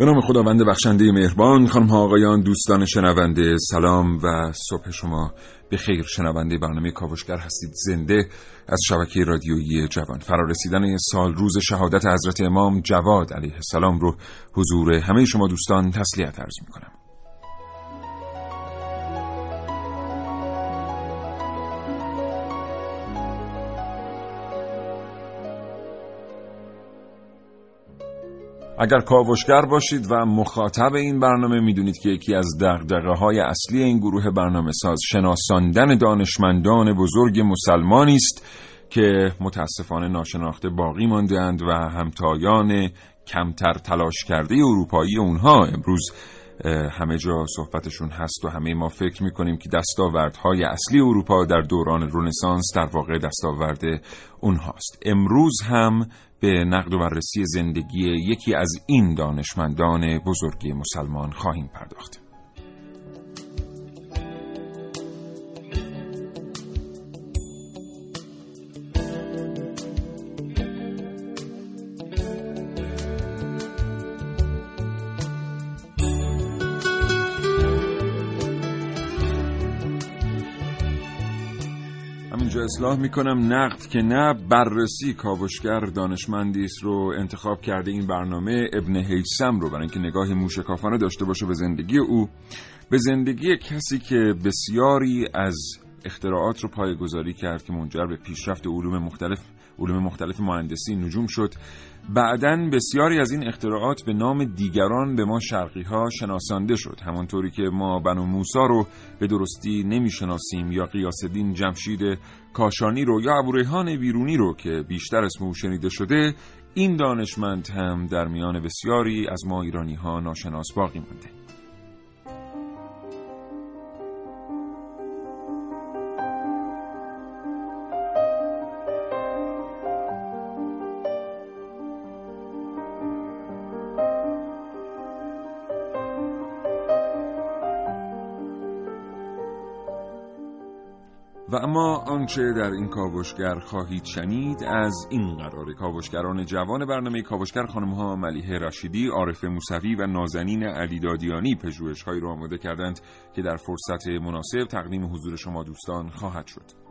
به نام خداوند بخشنده مهربان خانم ها آقایان دوستان شنونده سلام و صبح شما به خیر شنونده برنامه کاوشگر هستید. زنده از شبکه رادیویی جوان. فرارسیدن سال روز شهادت حضرت امام جواد علیه السلام رو حضور همه شما دوستان تسلیت عرض می کنم اگر کاوشگر باشید و مخاطب این برنامه می‌دونید که یکی از دقدقه های اصلی این گروه برنامه ساز شناساندن دانشمندان بزرگ مسلمانی است که متاسفانه ناشناخته باقی ماندهاند و همتایان کمتر تلاش کرده اروپایی اونها. امروز همه جا صحبتشون هست و همه ما فکر می‌کنیم که دستاوردهای اصلی اروپا در دوران رونسانس در واقع دستاورد اونهاست. امروز هم به نقد و بررسی زندگی یکی از این دانشمندان بزرگ مسلمان خواهیم پرداخت. اصلاح می‌کنم. نقد که نه بررسی کاوشگر دانشمندی رو انتخاب کرده این برنامه ابن هیسم رو برای اینکه نگاهی موشکافانه داشته باشه به زندگی او. به زندگی کسی که بسیاری از اختراعات رو پایگذاری کرد که منجر به پیشرفت علوم مختلف علوم مختلف مهندسی نجوم شد. بعدا بسیاری از این اختراعات به نام دیگران به ما شرقی ها شناسانده شد. همانطوری که ما بنو موسا رو به درستی نمی‌شناسیم یا قیاسدین جمشید کاشانی رو یا ابوریحان بیرونی رو که بیشتر اسم او شنیده شده این دانشمند هم در میان بسیاری از ما ایرانی ها ناشناس باقی مونده آنچه در این کاوشگر خواهید شنید از این قرار کاوشگران جوان برنامه کاوشگر خانم ها ملیه رشیدی، عارف موسوی و نازنین علی دادیانی پژوهش هایی را آماده کردند که در فرصت مناسب تقدیم حضور شما دوستان خواهد شد.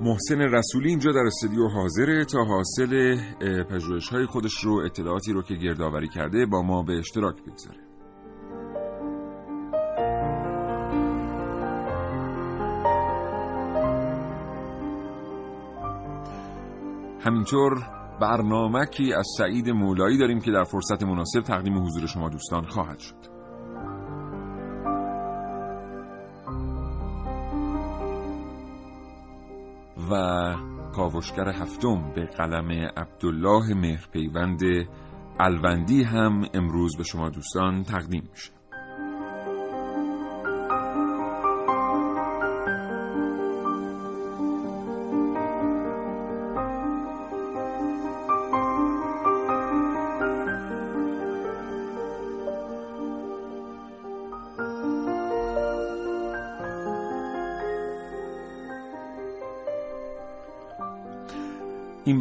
محسن رسولی اینجا در استودیو حاضره تا حاصل پژوهش های خودش رو اطلاعاتی رو که گردآوری کرده با ما به اشتراک بگذاره همینطور برنامکی از سعید مولایی داریم که در فرصت مناسب تقدیم حضور شما دوستان خواهد شد. و کاوشگر هفتم به قلم عبدالله مهرپیوند الوندی هم امروز به شما دوستان تقدیم میشه.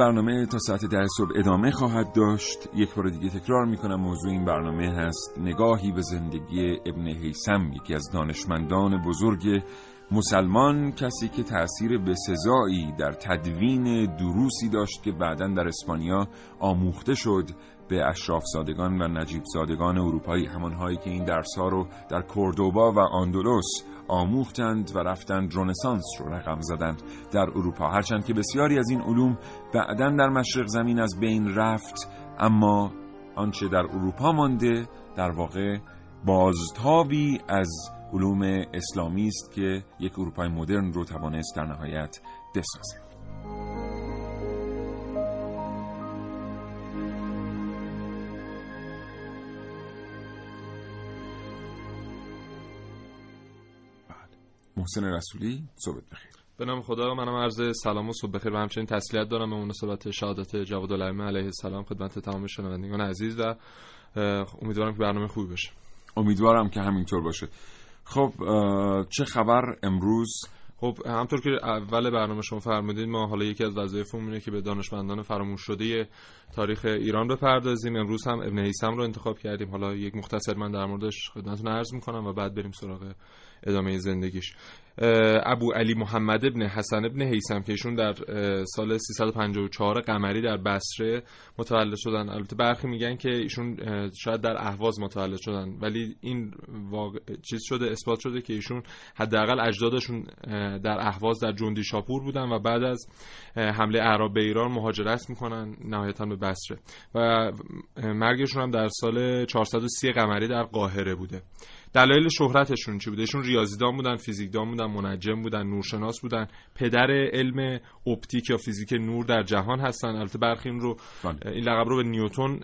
برنامه تا ساعت ده صبح ادامه خواهد داشت. یک بار دیگه تکرار می‌کنم موضوع این برنامه هست نگاهی به زندگی ابن حیسم یکی از دانشمندان بزرگ مسلمان کسی که تأثیر بسزایی در تدوین دروسی داشت که بعدا در اسپانیا آموخته شد به اشراف زادگان و نجیب زادگان اروپایی. همانهایی که این درسها رو در کوردوبا و آندولوس آموختند و رفتند رونسانس رو رقم زدند در اروپا. هرچند که بسیاری از این علوم بعدا در مشرق زمین از بین رفت اما آنچه در اروپا مانده در واقع بازتابی از علوم اسلامی است که یک اروپای مدرن رو توانست در نهایت بسازد. محسن رسولی صبح بخیر. به نام خدا منم عرض سلام و صبح بخیر و همچنین تسلیت دارم به مناسبت شهادت جواد علیه السلام خدمت تمام شنوندگان عزیز و امیدوارم که برنامه خوبی باشه. امیدوارم که همینطور باشه. خب چه خبر امروز؟ خب همطور که اول برنامه شما فرمودید ما حالا یکی از وظایفمون اینه که به دانشمندان فراموش شده تاریخ ایران بپردازیم. امروز هم ابن هیثم رو انتخاب کردیم. حالا یک مختصر من در موردش خدمتتون عرض می‌کنم و بعد بریم سراغ ادامه زندگیش. ابو علی محمد ابن حسن ابن حیسم که ایشون در سال 354 قمری در بصره متولد شدن. البته برخی میگن که ایشون شاید در اهواز متولد شدن. ولی این واقع... چیز شده اثبات شده که ایشون حداقل اجدادشون در اهواز در جندی شاپور بودن و بعد از حمله اعراب به ایران مهاجرت می‌کنن نهایتا به بصره. و مرگشون هم در سال 430 قمری در قاهره بوده. دلایل شهرتشون چی بوده؟ ایشون ریاضیدان بودن فیزیکدان بودن منجم بودن نورشناس بودن. پدر علم اپتیک یا فیزیک نور در جهان هستن. البته برخی این رو بله. این لقب رو به نیوتون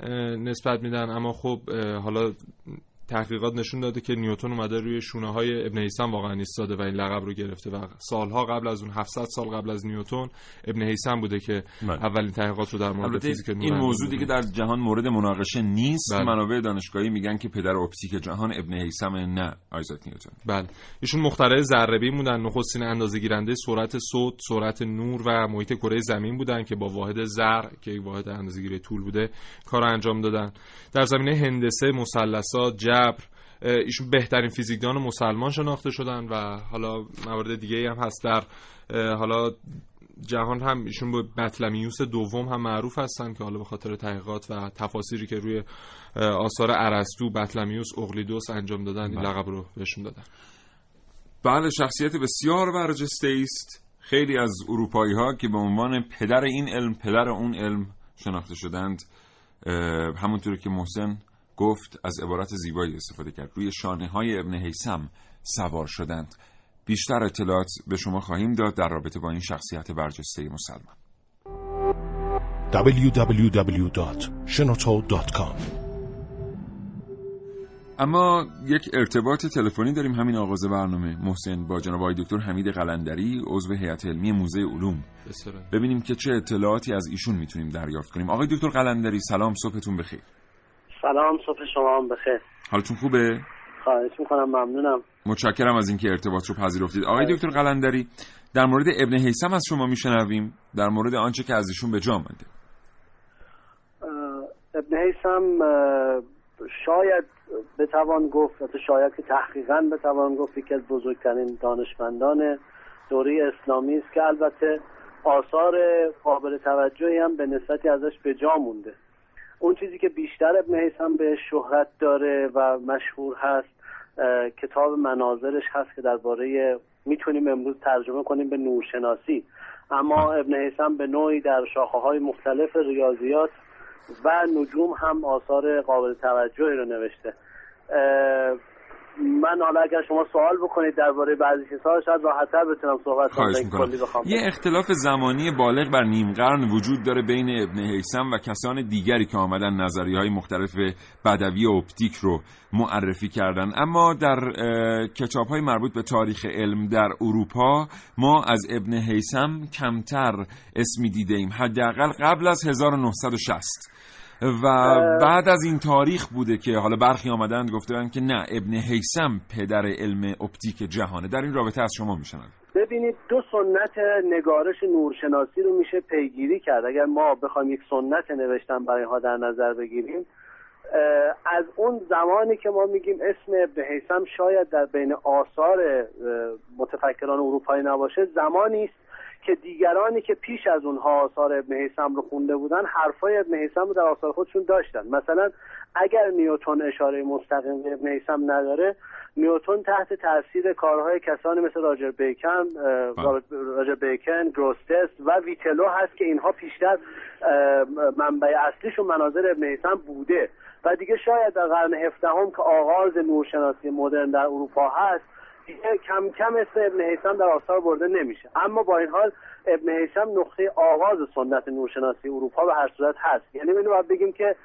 نسبت میدن. اما خب حالا تحقیقات نشون داده که نیوتن اومده روی شونه های ابن هیثم واقعا ایستاده و این لقب رو گرفته و سالها قبل از اون 700 سال قبل از نیوتن ابن هیثم بوده که بله. اولین تحقیقات رو در مورد فیزیک نور این موضوع دیگه در جهان مورد مناقشه نیست. بله. منابع دانشگاهی میگن که پدر اپتیک جهان ابن هیثم نه آیزاک نیوتن. بله. ایشون مخترع ذره بودن نخستین اندازه‌گیرنده سرعت صوت سرعت نور و محیط کره زمین بودن که با واحد ذر که یک واحد اندازه‌گیری طول بوده کار انجام دادن. در زمینه هندسه مثلثات جبر ایشون بهترین فیزیکدان مسلمان شناخته شدن و حالا موارد دیگه هم هست. در حالا جهان هم ایشون به بطلمیوس دوم هم معروف هستن که حالا به خاطر تحقیقات و تفاسیری که روی آثار ارسطو بطلمیوس اقلیدوس انجام دادن این بله. لقب رو بهشون دادن. بله شخصیت بسیار برجسته است خیلی از اروپایی ها که به عنوان پدر این علم پدر اون علم شناخته شدند. همونطور که محسن گفت از عبارت زیبایی استفاده کرد. روی شانه های ابن حیسم سوار شدند. بیشتر اطلاعات به شما خواهیم داد در رابطه با این شخصیت برجسته مسلمان. www.shenoto.com اما یک ارتباط تلفنی داریم همین آغاز برنامه. محسن با جناب آقای دکتر حمید قلندری عضو هیئت علمی موزه علوم. ببینیم که چه اطلاعاتی از ایشون می‌تونیم دریافت کنیم. آقای دکتر قلندری سلام صبحتون بخیر. سلام صبح شما هم بخیر. حالتون خوبه؟ خواهش می‌کنم ممنونم. متشکرم از اینکه ارتباط رو پذیرفتید. آقای دکتر قلندری در مورد ابن حیسم از شما میشنویم. در مورد آنچه که از ایشون به جا مانده ابن حیسم شاید بتوان گفت و شاید که تحقیقا بتوان گفت یکی از بزرگترین دانشمندان دوره اسلامی است که البته آثار قابل توجهی هم به نسبتی ازش به جا مونده. اون چیزی که بیشتر ابن حیثم به شهرت داره و مشهور هست کتاب مناظرش هست که درباره می‌تونیم امروز ترجمه کنیم به نورشناسی. اما ابن حیثم به نوعی در شاخه های مختلف ریاضیات و نجوم هم آثار قابل توجهی رو نوشته. من حالا اگر شما سوال بکنید درباره بعضی چیزها شاید راحتتر بتونم صحبت کنم یه اختلاف زمانی بالغ بر نیم قرن وجود داره بین ابن حیسم و کسان دیگری که آمدن نظریه های مختلف بدوی اپتیک رو معرفی کردن. اما در کتاب های مربوط به تاریخ علم در اروپا ما از ابن حیسم کمتر اسمی دیده ایم. حداقل قبل از 1960 و بعد از این تاریخ بوده که حالا برخی آمدند گفتن که نه ابن حیسم پدر علم اپتیک جهانه. در این رابطه از شما میشنن ببینید دو سنت نگارش نورشناسی رو میشه پیگیری کرد. اگر ما بخوایم یک سنت نوشتن برای ها در نظر بگیریم از اون زمانی که ما میگیم اسم ابن حیسم شاید در بین آثار متفکران اروپایی نباشه زمانی است که دیگرانی که پیش از اونها آثار ابن حیسم رو خونده بودن حرفای ابن حیسم رو در آثار خودشون داشتن مثلا اگر نیوتون اشاره مستقیم به ابن حیسم نداره نیوتون تحت تاثیر کارهای کسانی مثل راجر بیکن بله. راجر بیکن گروستس و ویتلو هست که اینها پیشتر منبع اصلیشون مناظر ابن حیسم بوده و دیگه شاید در قرن هفدهم که آغاز نورشناسی مدرن در اروپا هست کم کم اسم ابن حیسم در آثار برده نمیشه. اما با این حال ابن حیسم نقطه آغاز سنت نورشناسی اروپا به هر صورت هست. یعنی اینو باید بگیم که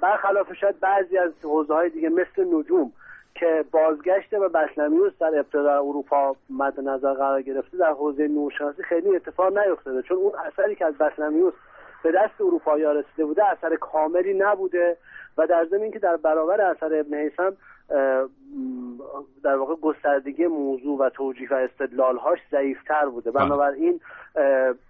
برخلاف شاید بعضی از حوزه های دیگه مثل نجوم که بازگشت به بسلمیوس در ابتدا اروپا مد نظر قرار گرفته در حوزه نورشناسی خیلی اتفاق نیفتاده. چون اون اثری که از بسلمیوس به دست اروپایی رسیده بوده اثر کاملی نبوده. و در ضمن که در برابر اثر ابن حیثم در واقع گستردگی موضوع و توجیه و استدلالهاش ضعیفتر بوده بله. بنابراین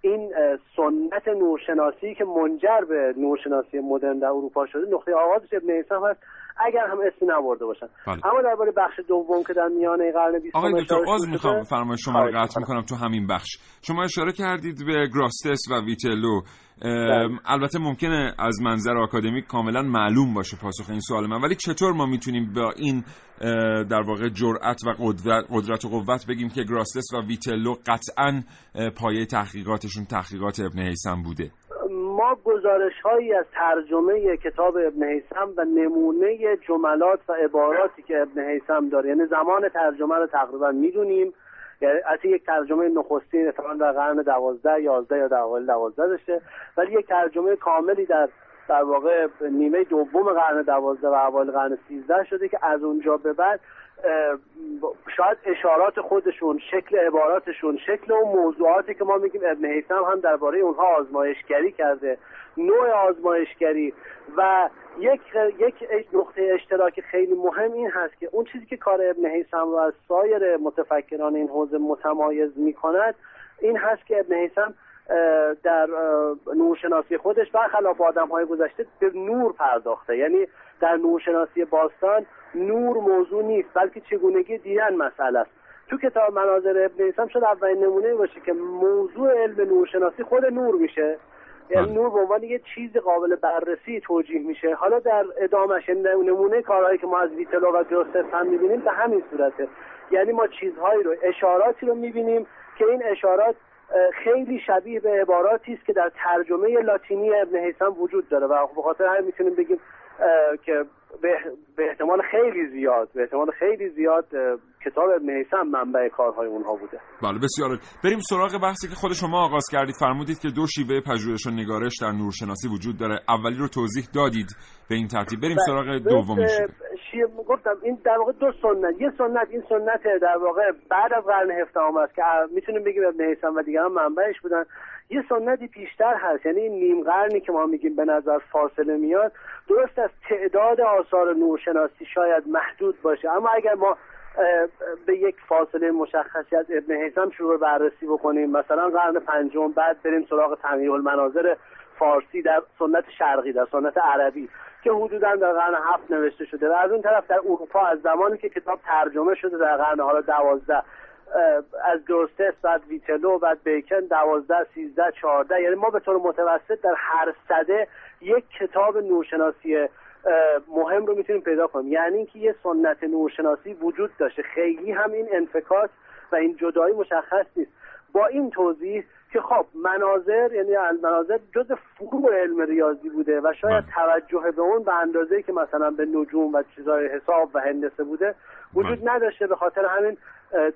این سنت نورشناسی که منجر به نورشناسی مدرن در اروپا شده نقطه آغازش ابن حیثم هست اگر هم اسمی نبرده باشن بله. اما درباره بخش دوم که در میانه قرن بیستم آقای دکتر عذر می‌خوام فرمایش شما رو قطع می‌کنم. تو همین بخش شما اشاره کردید به گراستس و ویتلو بله. البته ممکنه از منظر آکادمیک کاملا معلوم باشه پاسخ این سوال من. ولی چطور ما می‌تونیم با این در واقع جرأت و قدرت, قدرت و قوت بگیم که گراستس و ویتلو قطعا پایه تحقیقاتشون تحقیقات ابن حیثم بوده؟ ما گزارش هایی از ترجمه کتاب ابن حیثم و نمونه جملات و عباراتی که ابن حیثم داره یعنی زمان ترجمه رو تقریبا می‌دونیم. یعنی از یک ترجمه نخستین اتفاقا در قرن دوازده یازده یا در اوایل دوازده داشته. ولی یک ترجمه کاملی در در واقع نیمه دوم قرن دوازده و اوایل قرن سیزده شده که از اونجا به بعد شاید اشارات خودشون شکل عباراتشون شکل اون موضوعاتی که ما میگیم ابن حیثم هم درباره اونها آزمایشگری کرده. نوع آزمایشگری و یک یک نقطه اشتراک خیلی مهم این هست که اون چیزی که کار ابن حیثم رو از سایر متفکران این حوزه متمایز می‌کند این هست که ابن حیثم در نورشناسی خودش برخلاف آدم های گذشته به نور پرداخته. یعنی در نورشناسی باستان نور موضوع نیست بلکه چگونگی دیدن مسئله است. تو کتاب مناظر ابن حیثم شد اولین نمونه باشه که موضوع علم نورشناسی خود نور میشه. یعنی بله. نور به عنوان یه چیز قابل بررسی توجیه میشه. حالا در ادامهش یعنی نمونه کارهایی که ما از ویتلو و گروستس هم می‌بینیم به همین صورته. یعنی ما چیزهایی رو اشاراتی رو می‌بینیم که این اشارات خیلی شبیه به عباراتی است که در ترجمه لاتینی ابن حیثم وجود داره و به خاطر همین می‌تونیم بگیم که به, احتمال خیلی زیاد به احتمال خیلی زیاد کتاب حیثم منبع کارهای اونها بوده. بله بسیار. بریم سراغ بحثی که خود شما آغاز کردید. فرمودید که دو شیوه پژوهش و نگارش در نورشناسی وجود داره. اولی رو توضیح دادید به این ترتیب. بریم سراغ دومی شیوه. گفتم این در واقع دو سنت. یه سنت این سنت در واقع بعد از قرن هفدهم است که می‌تونیم بگیم حیثم و دیگران منبعش بودن. یه سنتی بیشتر هست یعنی این نیم قرنی که ما میگیم به نظر فاصله میاد درست از تعداد آثار نورشناسی شاید محدود باشه. اما اگر ما به یک فاصله مشخصی از ابن حیثم شروع بررسی بکنیم. مثلا قرن پنجم بعد بریم سراغ تنقیح المناظر فارسی در سنت شرقی در سنت عربی که حدودا در قرن هفت نوشته شده و از اون طرف در اروپا از زمانی که کتاب ترجمه شده در قرن حالا دوازده از گروستس بعد ویتلو بعد بیکن دوازده سیزده چهارده یعنی ما به طور متوسط در هر صده یک کتاب نورشناسی اه، مهم رو می‌تونیم پیدا کنیم. یعنی اینکه یه سنت نورشناسی وجود داشته. خیلی هم این انفکاک و این جدایی مشخص نیست. با این توضیح که خب مناظر یعنی مناظر جز فروع علم ریاضی بوده و شاید توجه به اون به اندازه که مثلا به نجوم و چیزای حساب و هندسه بوده وجود نداشته. به خاطر همین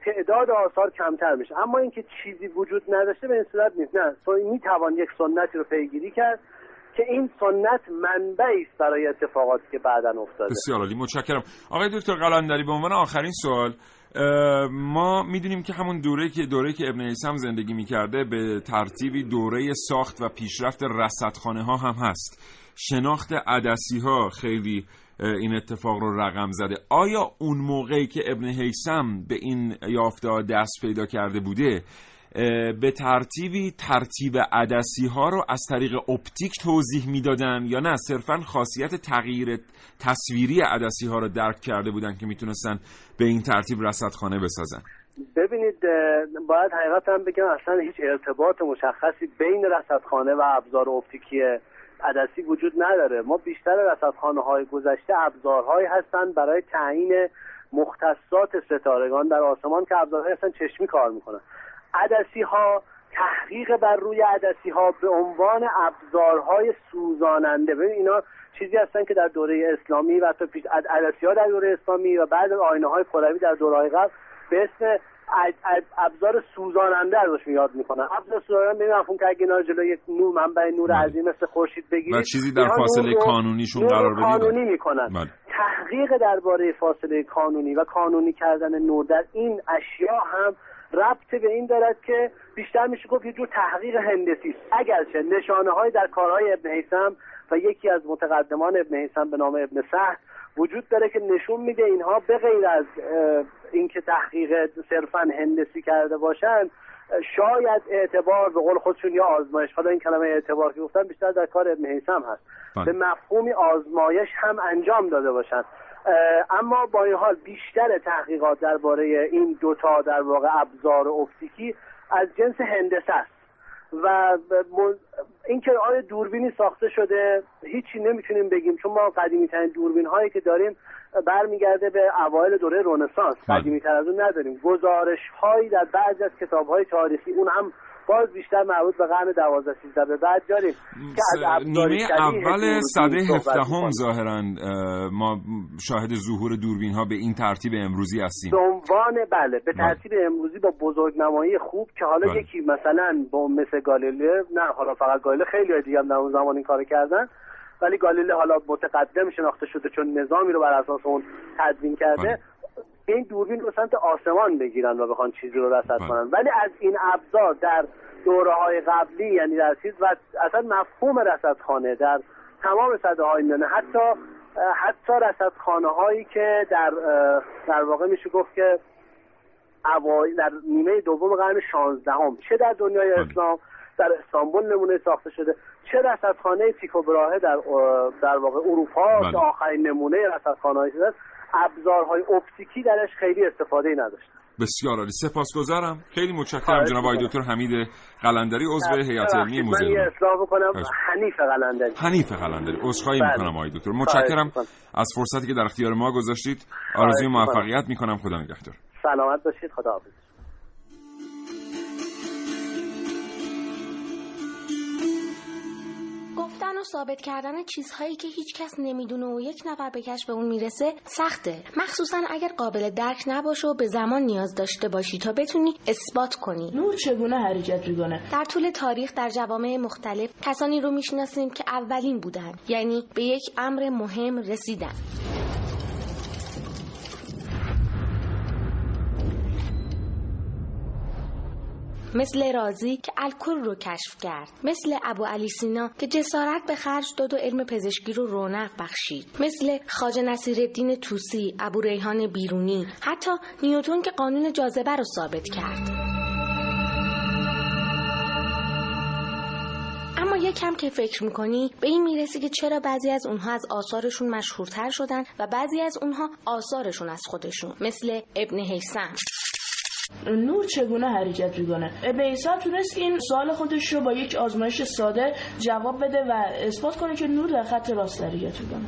تعداد آثار کمتر میشه. اما اینکه چیزی وجود نداشته به این صورت نیست. نه. می توان یک سنتی رو پیگیری کرد. که این سنت منبعی است برای اتفاقاتی که بعدا افتاده. بسیار عالی متشکرم. آقای دکتر قلندری به عنوان آخرین سوال ما می‌دونیم که همون دوره که دوره که ابن حیثم زندگی می‌کرده به ترتیبی دوره ساخت و پیشرفت رصدخانه ها هم هست. شناخت عدسی ها خیلی این اتفاق رو رقم زده. آیا اون موقعی که ابن حیثم به این یافته دست پیدا کرده بوده به ترتیبی ترتیب عدسی ها رو از طریق اپتیک توضیح می‌دادن یا نه؟ صرفا خاصیت تغییر تصویری عدسی ها رو درک کرده بودن که می‌تونستن به این ترتیب رصدخانه بسازن. ببینید باید حقیقت هم بگم اصلا هیچ ارتباط مشخصی بین رصدخانه و ابزار اپتیکی عدسی وجود نداره. ما بیشتر رصدخانه های گذشته ابزارهایی هستند برای تعیین مختصات ستارگان در آسمان که ابزارهایی هستن چشمی کار می‌کنن. عدسی ها تحقیق بر روی عدسی ها به عنوان ابزارهای سوزاننده ببین اینا چیزی هستن که در دوره اسلامی و حتی پیش عدسی ها در دوره اسلامی و بعد آینه های کروی در دوره قبل به اسم ابزار سوزاننده ازش یاد می‌کنن ابزار سوزاننده مفهوم که اگه اینا جلوی نور منبع نور بله. عظیم مثل خورشید بگیرید و چیزی در فاصله کانونیشون قرار بدید قانونی می‌کنن بله. تحقیق درباره فاصله کانونی و کانونی کردن نور در این اشیا هم ربط به این دارد که بیشتر میشه گفت یه جور تحقیق هندسی است. اگرچه نشانه های در کارهای ابن حیثم و یکی از متقدمان ابن حیثم به نام ابن سهد وجود داره که نشون میده اینها به غیر از اینکه تحقیق صرفا هندسی کرده باشند شاید اعتبار به قول خودشون یا آزمایش حالا این کلمه اعتبار که گفتن بیشتر در کار ابن حیثم هست. بله. به مفهومی آزمایش هم انجام داده باشند. اما با این حال بیشتر تحقیقات درباره این دوتا در واقع ابزار اپتیکی از جنس هندسه است. و اینکه آیا دوربینی ساخته شده هیچی نمی‌تونیم بگیم چون ما قدیمی ترین دوربین هایی که داریم برمیگرده به اوایل دوره رنسانس. بله. قدیمی تر از اون نداریم. گزارش هایی در بعضی از کتاب های تاریخی اون هم باز بیشتر مربوط به قرن 12 13 به بعد داریم که از نیمه اول صده هفدهم ظاهرا ما شاهد ظهور دوربین ها به این ترتیب امروزی هستیم عنوان بله به بله. ترتیب امروزی با بزرگنمایی خوب که حالا بله. یکی مثلا با مثل گالیله نه حالا فقط گالیله خیلی دیگه هم در اون زمان این کار کردن ولی گالیله حالا متقدم شناخته شده چون نظامی رو بر اساس اون تدوین کرده بله. این دوربین رو سمت آسمان بگیرن و بخوان چیزی رو رصد بله. کنن ولی از این ابزار در دوره های قبلی یعنی در چیز و اصلا مفهوم رصدخانه در تمام صده های میانه حتی حتی رصدخانه هایی که در در واقع میشه گفت که در نیمه دوم قرن 16 هم چه در دنیای بله. اسلام در استانبول نمونه ساخته شده چه رصدخانه تیکو براهه در در واقع اروپا که آخرین نمونه رصدخانه هایی ابزارهای اپتیکی درش خیلی استفاده نداشتن. بسیار عالی. سپاسگزارم. خیلی متشکرم جناب آقای دکتر حمید قلندری عضو هیئت علمی موزه من اصلاح بکنم. حنیف قلندری. حنیف قلندری. عذرخواهی بله. می‌کنم آقای دکتر. متشکرم. از فرصتی که در اختیار ما گذاشتید. آرزوی موفقیت می‌کنم. خدا نگهدار. سلامت باشید. خدا حافظ گفتن و ثابت کردن چیزهایی که هیچ کس نمی‌دونه و یک نفر به کشف اون می‌رسه سخته. مخصوصا اگر قابل درک نباشه و به زمان نیاز داشته باشی تا بتونی اثبات کنی. نور چگونه حرکت می‌کنه؟ در طول تاریخ در جوامع مختلف کسانی رو می‌شناسیم که اولین بودن یعنی به یک امر مهم رسیدن. مثل رازی که الکل رو کشف کرد. مثل ابو علی سینا که جسارت به خرج داد و علم پزشکی رو رونق بخشید. مثل خاج نصیر الدین توسی ابو ریحان بیرونی. حتی نیوتون که قانون جاذبه رو ثابت کرد. اما کم که فکر می‌کنی به این می‌رسی که چرا بعضی از اونها از آثارشون مشهورتر شدن و بعضی از اونها آثارشون از خودشون مثل ابن حیسم نور چگونه حرکت می‌کنه؟ ابن تونست این سوال خودش رو با یک آزمایش ساده جواب بده و اثبات کنه که نور در خط راست حرکت می‌کنه.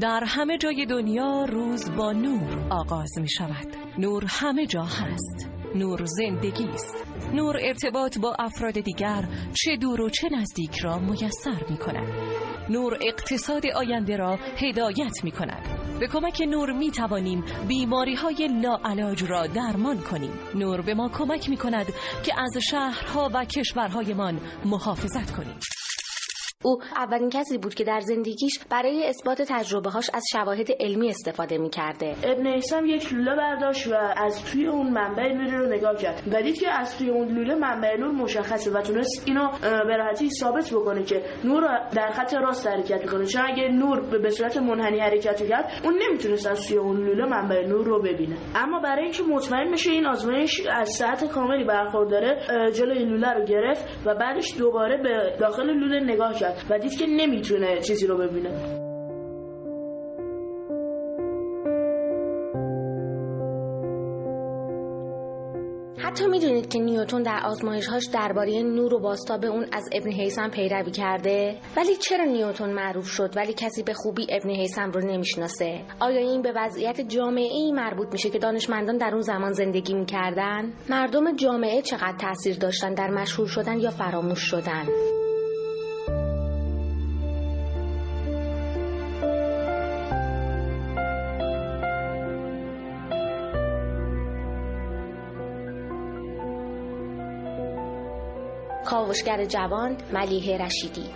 در همه جای دنیا روز با نور آغاز می شود نور همه جا هست. نور زندگی است. نور ارتباط با افراد دیگر چه دور و چه نزدیک را میسر می کند نور اقتصاد آینده را هدایت می کند به کمک نور می توانیم بیماری های لاعلاج را درمان کنیم. نور به ما کمک می کند که از شهرها و کشورهایمان محافظت کنیم. او اولین کسی بود که در زندگیش برای اثبات تجربه هاش از شواهد علمی استفاده می کرده ابن ایسام یک لوله برداشت و از توی اون منبع نور رو نگاه کرد. و دید که از توی اون لوله منبع نور مشخصه و تونست اینو به راحتی ثابت بکنه که نور در خط راست حرکت می‌کنه. چون اگه نور به صورت منحنی حرکت کرد اون نمی‌تونست از توی اون لوله منبع نور رو ببینه. اما برای اینکه مطمئن بشه این آزمایش از ساعت کاملی برخورداره جلوی لوله رو گرفت و بعدش دوباره به داخل لوله نگاه کرد. و دید که نمی‌تونه چیزی رو ببینه. حتی می‌دونید که نیوتون در آزمایشهاش درباره نور و باستاب اون از ابن حیسم پیروی کرده؟ ولی چرا نیوتون معروف شد ولی کسی به خوبی ابن حیسم رو نمی‌شناسه؟ آیا این به وضعیت جامعه ای مربوط میشه که دانشمندان در اون زمان زندگی می‌کردن؟ مردم جامعه چقدر تاثیر داشتن در مشهور شدن یا فراموش شدن؟ کاوشگر جوان ملیه رشیدی.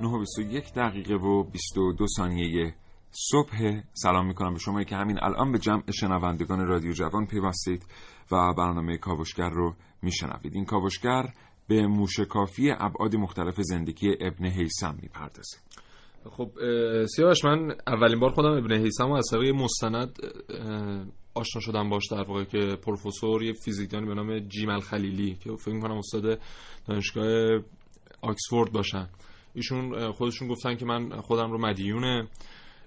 نه دقیقه و 22 ثانیه صبح. سلام می‌کنم به شما که همین الان به جمع شنوندگان رادیو جوان پیوستید و برنامه کاوشگر رو میشنوید. این کاوشگر به موشکافی ابعاد مختلف زندگی ابن حیسم می‌پردازه. خب سیاوش من اولین بار خودم ابن حیسم از طریق مستند آشنا شدم باش در واقع که پروفسور یه فیزیکدانی به نام جیمل خلیلی که فکر کنم استاد دانشگاه آکسفورد باشن. ایشون خودشون گفتن که من خودم رو مدیون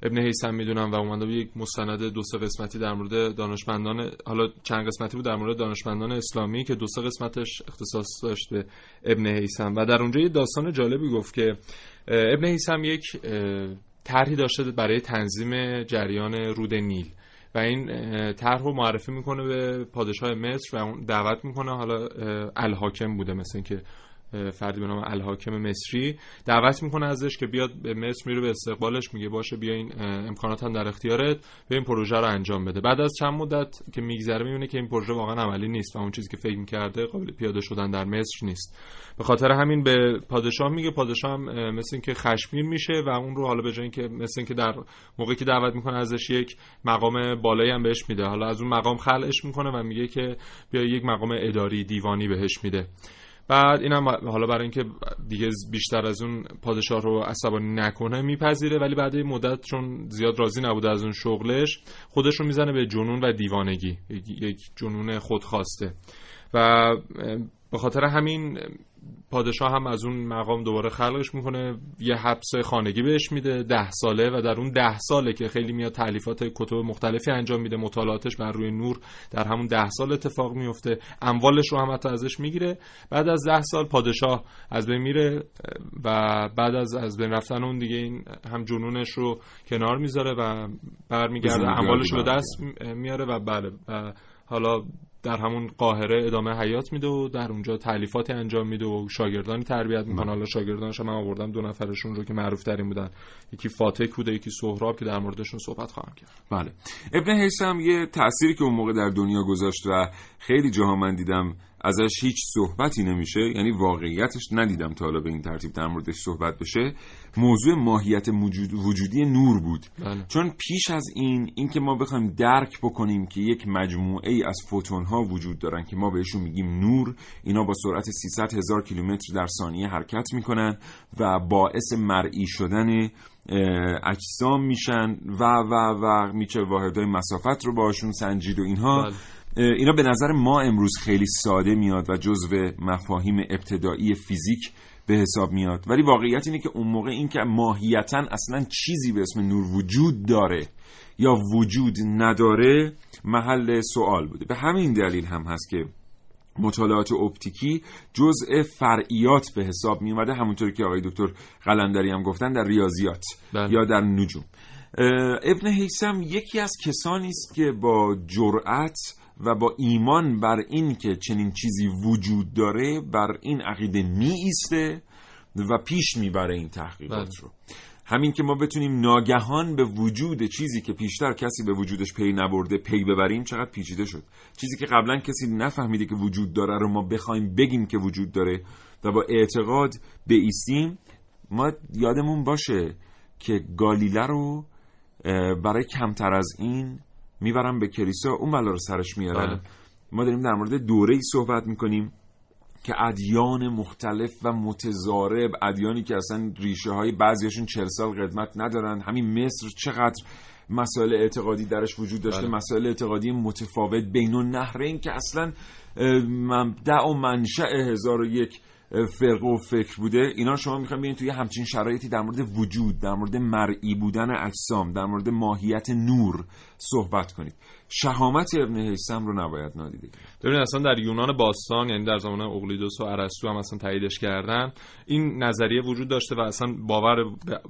ابن حیسم می‌دونم و اومده یک مستند دو سه قسمتی در مورد دانشمندان حالا چند قسمتی بود در مورد دانشمندان اسلامی که دو سه قسمتش اختصاص داشت به ابن حیسم و در اونجا یه داستان جالبی گفت که ابن حیسم یک طرحی داشته برای تنظیم جریان رود نیل. و این طرح رو معرفی می‌کنه به پادشاه مصر و دعوت می‌کنه حالا الحاکم بوده مثل اینکه فردی به نام الحاکم مصری دعوت می‌کنه ازش که بیاد به مصر میره به استقبالش میگه باشه بیا این امکانات هم در اختیارت به این پروژه رو انجام بده. بعد از چند مدت که میگذره می‌بینه که این پروژه واقعا عملی نیست و اون چیزی که فکر می‌کرده قابل پیاده شدن در مصر نیست. به خاطر همین به پادشاه میگه پادشاه هم مثل اینکه خشمگین میشه و اون رو حالا به جای اینکه مثل اینکه در موقعی که دعوت می‌کنه ازش یک مقام بالایی هم بهش میده. حالا از اون مقام خلعش می‌کنه و میگه که بیا یک مقام اداری دیوانی بهش میده. بعد اینم حالا برای اینکه دیگه بیشتر از اون پادشاه رو عصبانی نکنه میپذیره ولی بعد مدت چون زیاد راضی نبوده از اون شغلش خودش رو می‌زنه به جنون و دیوانگی یک جنون خودخواسته. و به خاطر همین پادشاه هم از اون مقام دوباره خلقش می‌کنه. یه حبس خانگی بهش میده ده ساله و در اون ده ساله که خیلی میاد تعلیفات کتب مختلفی انجام میده مطالعاتش بر روی نور در همون ده سال اتفاق میفته اموالش رو هم حتی ازش می‌گیره. بعد از ده سال پادشاه از بین میره و بعد از از بین رفتن اون دیگه این هم جنونش رو کنار می‌ذاره و برمیگرده. اموالش رو به دست میاره و بله و حالا در همون قاهره ادامه حیات میده و در اونجا تعلیفاتی انجام میده و شاگردانی تربیت می‌کنه. حالا شاگردانش من آوردم دو نفرشون رو که معروف ترین بودن. یکی فاتح بوده یکی سهراب که در موردشون صحبت خواهم کرد. بله. ابن حیسم یه تأثیری که اون موقع در دنیا گذاشت و خیلی جاها من دیدم ازش هیچ صحبتی نمیشه یعنی واقعیتش ندیدم تا حالا به این ترتیب در موردش صحبت بشه. موضوع ماهیت وجودی نور بود بله. چون پیش از این اینکه ما بخوایم درک بکنیم که یک مجموعه ای از فوتون ها وجود دارن که ما بهشون میگیم نور اینا با سرعت 300 هزار کیلومتر در ثانیه حرکت می‌کنن و باعث مرئی شدن اجسام میشن و و و میشه واحدهای مسافت رو باشون سنجید و اینها بله. اینا به نظر ما امروز خیلی ساده میاد و جزو مفاهیم ابتدایی فیزیک به حساب میاد. ولی واقعیت اینه که اون موقع این که ماهیتا اصلا چیزی به اسم نور وجود داره یا وجود نداره محل سوال بوده. به همین دلیل هم هست که مطالعات اپتیکی جزء فرعیات به حساب می اومده همونطور که آقای دکتر قلندری هم گفتن در ریاضیات بله. یا در نجوم. ابن حیسم یکی از کسانی است که با جرأت و با ایمان بر این که چنین چیزی وجود داره بر این عقیده می ایسته و پیش می‌بره این تحقیقات بله. رو همین که ما بتونیم ناگهان به وجود چیزی که پیشتر کسی به وجودش پی نبرده پی ببریم چقدر پیچیده شد چیزی که قبلا کسی نفهمیده که وجود داره رو ما بخوایم بگیم که وجود داره و با اعتقاد بیستیم ما یادمون باشه که گالیله رو برای کمتر از این می‌برم به کلیسا اون بلا رو سرش میارن بله. ما داریم در مورد دوره ای صحبت می‌کنیم که ادیان مختلف و متضارب ادیانی که اصلا ریشه های بعضیشون چل سال قدمت ندارن همین مصر چقدر مسائل اعتقادی درش وجود داشته بله. مسائل اعتقادی متفاوت بین النهرین که اصلا مبدع و منشأ هزار و یک فرق و فکر بوده اینا شما می‌خوایم ببینید توی همچین شرایطی در مورد وجود در مورد مرئی بودن اجسام در مورد ماهیت نور صحبت کنید. شهامت ابن حیسم رو نباید نادیده ببینید اصلا در یونان باستان یعنی در زمان اقلیدوس و ارسطو هم اصلا تاییدش کردن این نظریه وجود داشته و اصلا باور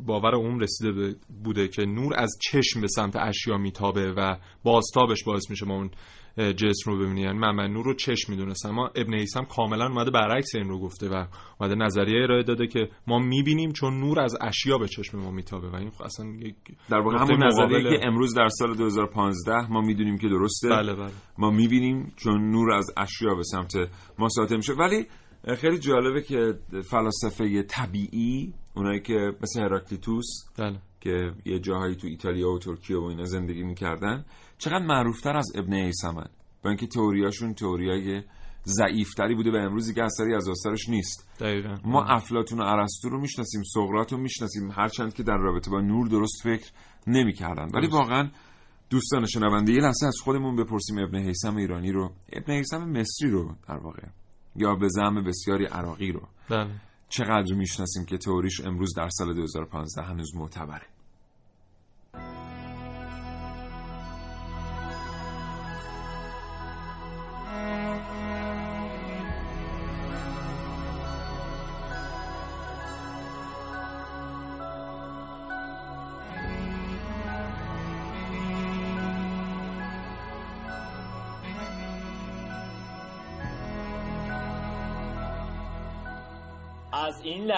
باور عموم رسیده بوده که نور از چشم به سمت اشیا میتابه و بازتابش باعث میشه ما اون جسم رو ببینی یعنی نور رو چشم می‌دونستن اما ابن هیثم کاملا اومده برعکس این رو گفته و اومده نظریه ارائه داده که ما می‌بینیم چون نور از اشیا به چشم ما میتابه و این خب اصلا یک در واقع همون نظریه که امروز در سال 2015 ما می‌دونیم که درسته بله بله. ما می‌بینیم چون نور از اشیا به سمت ما ساطع میشه ولی خیلی جالبه که فلاسفه طبیعی اونایی که مثل هراکلیتوس بله. که یه جاهایی تو ایتالیا و ترکیه و اینا زندگی می‌کردن چقدر معروفتر از ابن ایسمن با اینکه تئوریاشون تئوریای ضعیفتری بوده و امروزی که اثری از آثارش نیست. دقیقا. ما افلاتون و ارسطو رو می‌شناسیم سقراط رو می‌شناسیم هرچند که در رابطه با نور درست فکر نمی‌کردن. ولی واقعا دوستان شنونده یه لحظه از خودمون بپرسیم ابن حیسم ایرانی رو. ابن حیسم مصری رو در واقع یا به زعم بسیاری عراقی رو. بله. چقدر می‌شناسیم که تئوریش امروز در سال 2015 هنوز معتبره.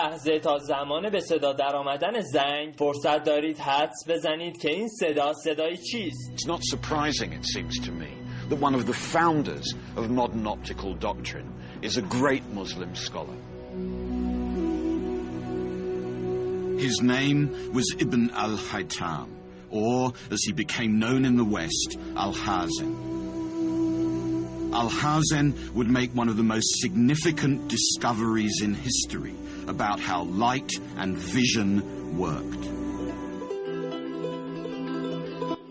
لحظه تا زمان به صدا در آمدن زنگ فرصت دارید حدس بزنید که این صدا صدای چیست It's not surprising, it seems to me, that one of the founders of modern optical doctrine is a great Muslim scholar. His name was Ibn al-Haytham, or as he became known in the West, al-Hazen. Al-Hazen would make one of the most significant discoveries in history about how light and vision worked.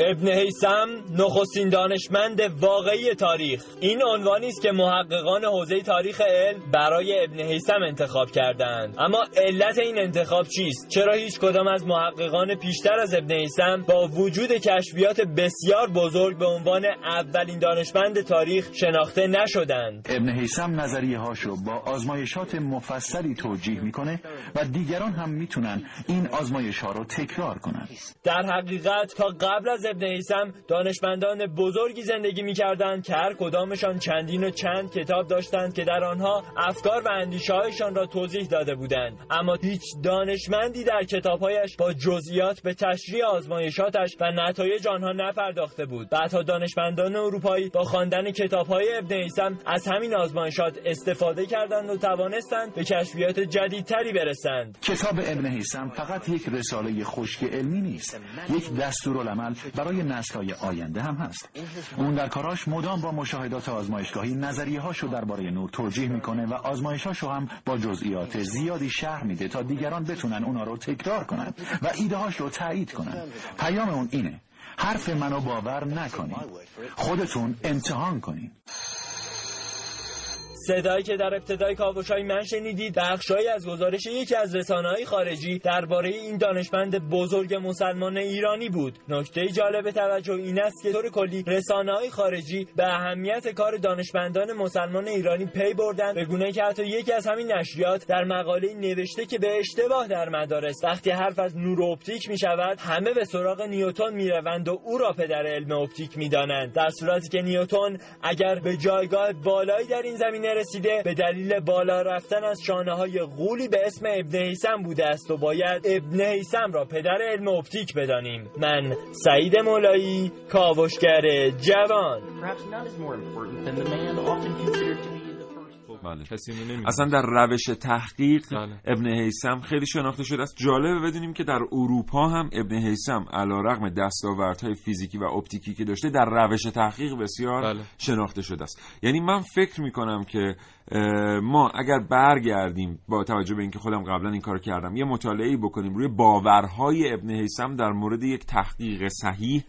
ابن حیسم نخستین دانشمند واقعی تاریخ. این عنوانی است که محققان حوزه تاریخ علم برای ابن حیسم انتخاب کردند اما علت این انتخاب چیست؟ چرا هیچ کدام از محققان پیشتر از ابن حیسم با وجود کشفیات بسیار بزرگ به عنوان اولین دانشمند تاریخ شناخته نشدند ابن حیسم نظریه هاشو با آزمایشات مفصلی توجیه می‌کنه و دیگران هم می‌تونن این آزمایش ها رو تکرار کنن. در حقیقت تا قبل از ابن حیسم دانشمندان بزرگی زندگی می‌کردند که هر کدامشان چندین و چند کتاب داشتند که در آنها افکار و اندیشههایشان را توضیح داده بودند. اما هیچ دانشمندی در کتابهایش با جزئیات به تشریح آزمایشاتش و نتایج آنها نپرداخته بود. بعدها دانشمندان اروپایی با خواندن کتابهای ابن حیسم از همین آزمایشات استفاده کردند و توانستند به کشفیات جدیدتری برسند. کتاب ابن حیسم فقط یک رساله خشک علمی نیست. یک دستورالعمل برای نسل‌های آینده هم هست. اون در کاراش مدام با مشاهدات آزمایشگاهی نظریه هاشو درباره نور توجیه می‌کنه و آزمایشاشو هم با جزئیات زیادی شرح میده تا دیگران بتونن اونا رو تکرار کنن و ایده هاش رو تایید کنن. پیام اون اینه حرف منو باور نکنین خودتون امتحان کنین صدایی که در ابتدای کاوشای من شنیدید بخشهایی از گزارش یکی از رسانه‌های خارجی درباره این دانشمند بزرگ مسلمان ایرانی بود. نکته جالب توجه این است که طور کلی رسانه‌های خارجی به اهمیت کار دانشمندان مسلمان ایرانی پی بردن به گونه که حتی یکی از همین نشریات در مقاله نوشته که به اشتباه در مدارس وقتی حرف از نور اپتیک می شود همه به سراغ نیوتن می روند و او را پدر علم اپتیک می دانند در صورتی که نیوتن اگر به جایگاه بالایی در این زمینه رسیده به دلیل بالا رفتن از شانه های غولی به اسم ابن حیسم بوده است و باید ابن حیسم را پدر علم اپتیک بدانیم. من سعید مولایی کاوشگر جوان. بله. کسی. اصلا در روش تحقیق بله. ابن حیسم خیلی شناخته شده است جالبه بدونیم که در اروپا هم ابن حیسم علا رقم دستاوردهای فیزیکی و اپتیکی که داشته در روش تحقیق بسیار بله. شناخته شده است یعنی من فکر می‌کنم که ما اگر برگردیم با توجه به اینکه خودم قبلا این کار کردم یه مطالعه بکنیم روی باورهای ابن حیسم در مورد یک تحقیق صحیح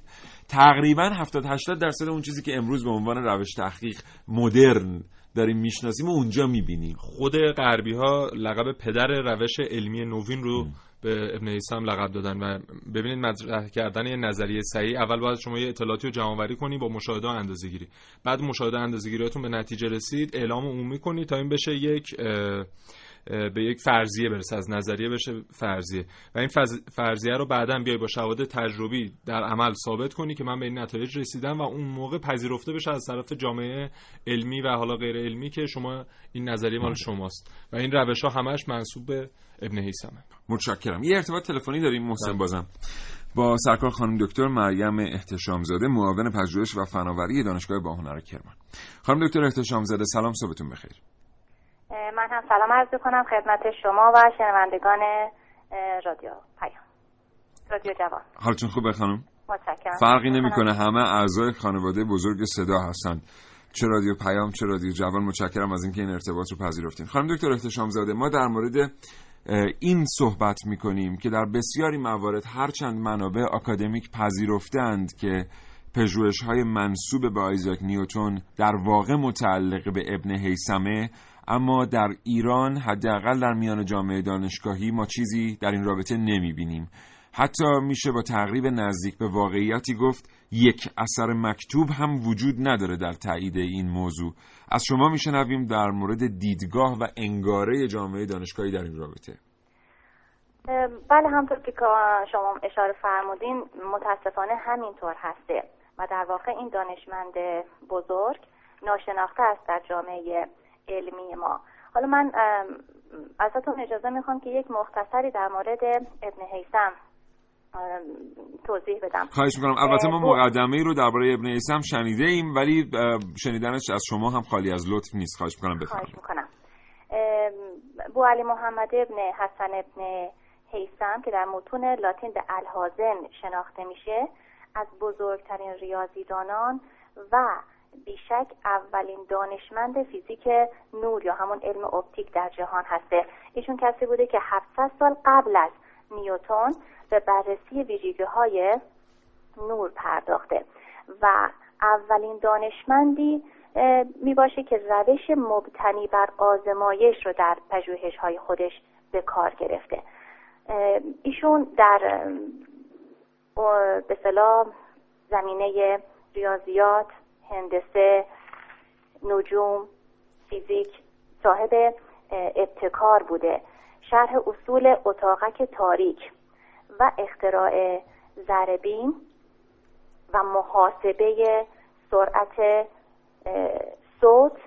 تقریبا 70 80 درصد اون چیزی که امروز به عنوان روش تحقیق مدرن داریم می‌شناسیم و اونجا می‌بینیم. خود غربی ها لقب پدر روش علمی نوین رو به ابن حیسم لقب دادن و ببینید مطرح کردن یه نظریه صحیح اول باید شما یه اطلاعاتی رو جمع‌آوری کنی با مشاهده و اندازه‌گیری. بعد مشاهده اندازه‌گیریاتون به نتیجه رسید اعلام عمومی کنی تا این بشه یک به یک فرضیه برسه از نظریه بشه فرضیه. و این فرضیه رو بعدا بیای با شواهد تجربی در عمل ثابت کنی که من به این نتایج رسیدم و اون موقع پذیرفته بشه از طرف جامعه علمی و حالا غیر علمی که شما این نظریه مال شماست. و این روش ها همش منصوب به ابن هیثمه متشکرم. یه ارتباط تلفنی داریم محسن بله. بازم. با سرکار خانم دکتر مریم احتشامزاده معاون پژوهش و فناوری دانشگاه باهنر کرمان. خانم دکتر احتشامزاده سلام صبحتون بخیر. من هم سلام عرض کنم خدمت شما و شنوندگان رادیو پیام. رادیو جوان. حالتون خوبه خانم؟ متشکرم. فرقی نمی‌کنه همه اعضای خانواده بزرگ صدا هستند. چه رادیو پیام چه رادیو جوان متشکرم از اینکه این ارتباط رو پذیرفتین. خانم دکتر احتشامزاده ما در مورد این صحبت می‌کنیم که در بسیاری موارد هرچند منابع آکادمیک پذیرفتند که پژوهش های منصوب به آیزاک نیوتون در واقع متعلق به ابن حیسمه اما در ایران حداقل در میان جامعه دانشگاهی ما چیزی در این رابطه نمی‌بینیم. حتی میشه با تقریب نزدیک به واقعیتی گفت یک اثر مکتوب هم وجود نداره در تایید این موضوع. از شما میشنویم در مورد دیدگاه و انگاره جامعه دانشگاهی در این رابطه. بله همطور که شما اشاره فرمودین متاسفانه همینطور هسته و در واقع این دانشمند بزرگ ناشناخته است در جامعه علمی ما. حالا من ازتون اجازه می‌خوام که یک مختصری در مورد ابن حیسم توضیح بدم. خواهش می‌کنم. البته ما مقدمه رو درباره ابن ایسم شنیده ایم ولی شنیدنش از شما هم خالی از لطف نیست. خواهش می‌کنم بفرمایید. خواهش می‌کنم. بو علی محمد ابن حسن ابن حیسم که در متون لاتین به الهازن شناخته میشه از بزرگترین ریاضیدانان و بیشک اولین دانشمند فیزیک نور یا همون علم اپتیک در جهان هسته. ایشون کسی بوده که 700 سال قبل از نیوتون به بررسی ویژگی های نور پرداخته و اولین دانشمندی می باشه که روش مبتنی بر آزمایش رو در پژوهش های خودش به کار گرفته. ایشون در به زمینه ریاضیات هندسه نجوم فیزیک صاحب ابتکار بوده. شرح اصول اتاقک تاریک و اختراع زربین و محاسبه سرعت صوت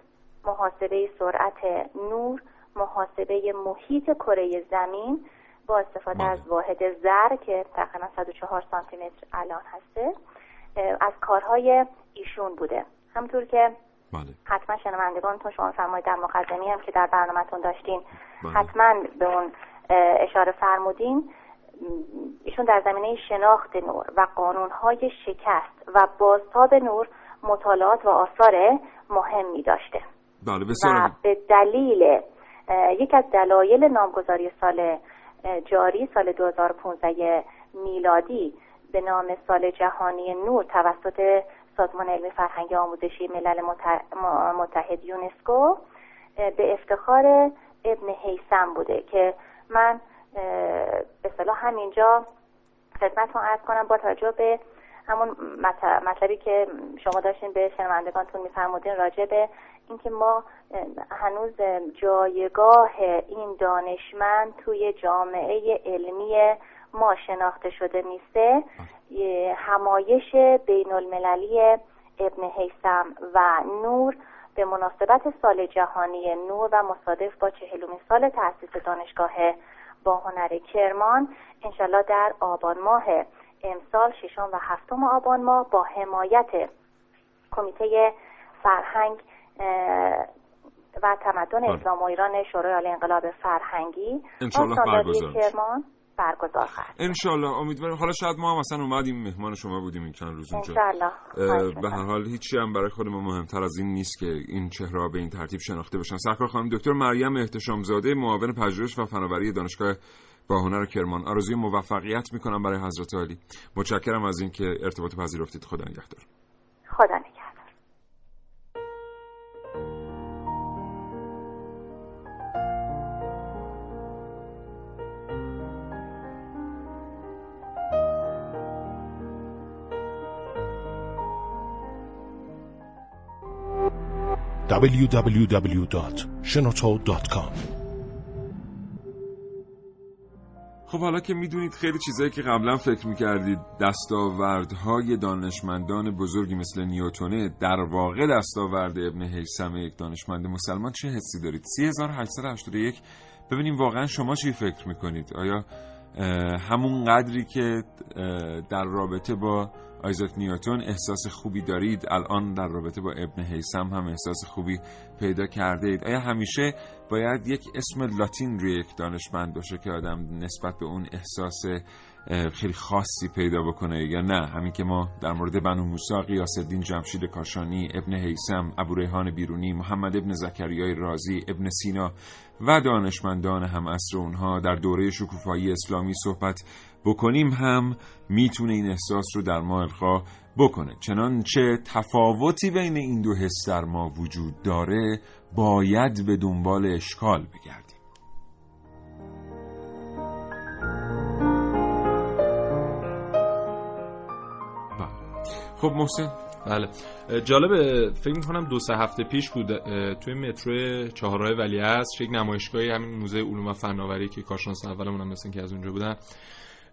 محاسبه سرعت نور محاسبه محیط کره زمین با استفاده از واحد زر که تقریبا 104 سانتی متر الان هسته. از کارهای ایشون بوده همطور که بله. حتما شنوندگانتون شما فرمایید در مقدمی هم که در برنامهتون داشتین بله. حتما به اون اشاره فرمودین ایشون در زمینه شناخت نور و قانونهای شکست و بازتاب نور مطالعات و آثار مهمی داشته بله و به دلیل یک از دلایل نامگذاری سال جاری سال 2015 میلادی به نام سال جهانی نور توسط سازمان علمی فرهنگی آموزشی ملل متحد یونسکو به افتخار ابن حیسم بوده که من به صلاح همینجا خدمتتون ارز کنم با توجه به همون مطلبی که شما داشتین به شنوندگانتون میفرمودین راجع به اینکه ما هنوز جایگاه این دانشمند توی جامعه علمی ما شناخته شده نیسته همایش بین المللی ابن حیسم و نور به مناسبت سال جهانی نور و مصادف با چهلومین سال تأسیس دانشگاه با هنر کرمان انشالله در آبان ماه. امسال ششم و هفتم آبان ماه با حمایت کمیته فرهنگ و تمدن بله. اسلام و ایران شورای عالی انقلاب فرهنگی. انشالله کرمان. برگزار خواهد انشالله امیدواریم حالا شاید ما هم اصلا اومدیم مهمان شما بودیم این چند روز اونجا به هر حال هیچی هم برای خود ما مهمتر از این نیست که این چهره به این ترتیب شناخته بشن سرکار خانم دکتر مریم احتشامزاده معاون پژوهش و فناوری دانشگاه با هنر کرمان. آرزوی موفقیت می‌کنم برای حضرت عالی. متشکرم از اینکه ارتباط پذیرفتید. خدا نگهدار. خدا نگهدار. www.shenoto.com خب حالا که می‌دونید خیلی چیزایی که قبلا فکر می‌کردید دستاوردهای دانشمندان بزرگی مثل نیوتونه در واقع دستاورد ابن حیسم یک دانشمند مسلمان چه حسی دارید؟ 3881 ببینیم واقعا شما چی فکر می‌کنید؟ آیا همون قدری که در رابطه با آیزاک نیوتون احساس خوبی دارید الان در رابطه با ابن حیسم هم احساس خوبی پیدا کرده اید آیا همیشه باید یک اسم لاتین روی یک دانشمند باشه که آدم نسبت به اون احساس خیلی خاصی پیدا بکنه یا نه. همین که ما در مورد بنو موسی قیاس الدین جمشید کاشانی ابن حیسم ابو ریحان بیرونی محمد ابن زکریای رازی ابن سینا و دانشمندان هم اصر اونها در دوره شکوفایی اسلامی صحبت بکنیم هم می‌تونه این احساس رو در ما القا بکنه. چنانچه تفاوتی بین این دو حس در ما وجود داره باید به دنبال اشکال بگردیم. خب محسن. بله. جالبه فکر می‌کنم دو سه هفته پیش بود توی مترو چهارراه ولی یک نمایشگاهی همین موزه علوم و فناوری که کارشناس اولمون هم مثل که از اونجا بودن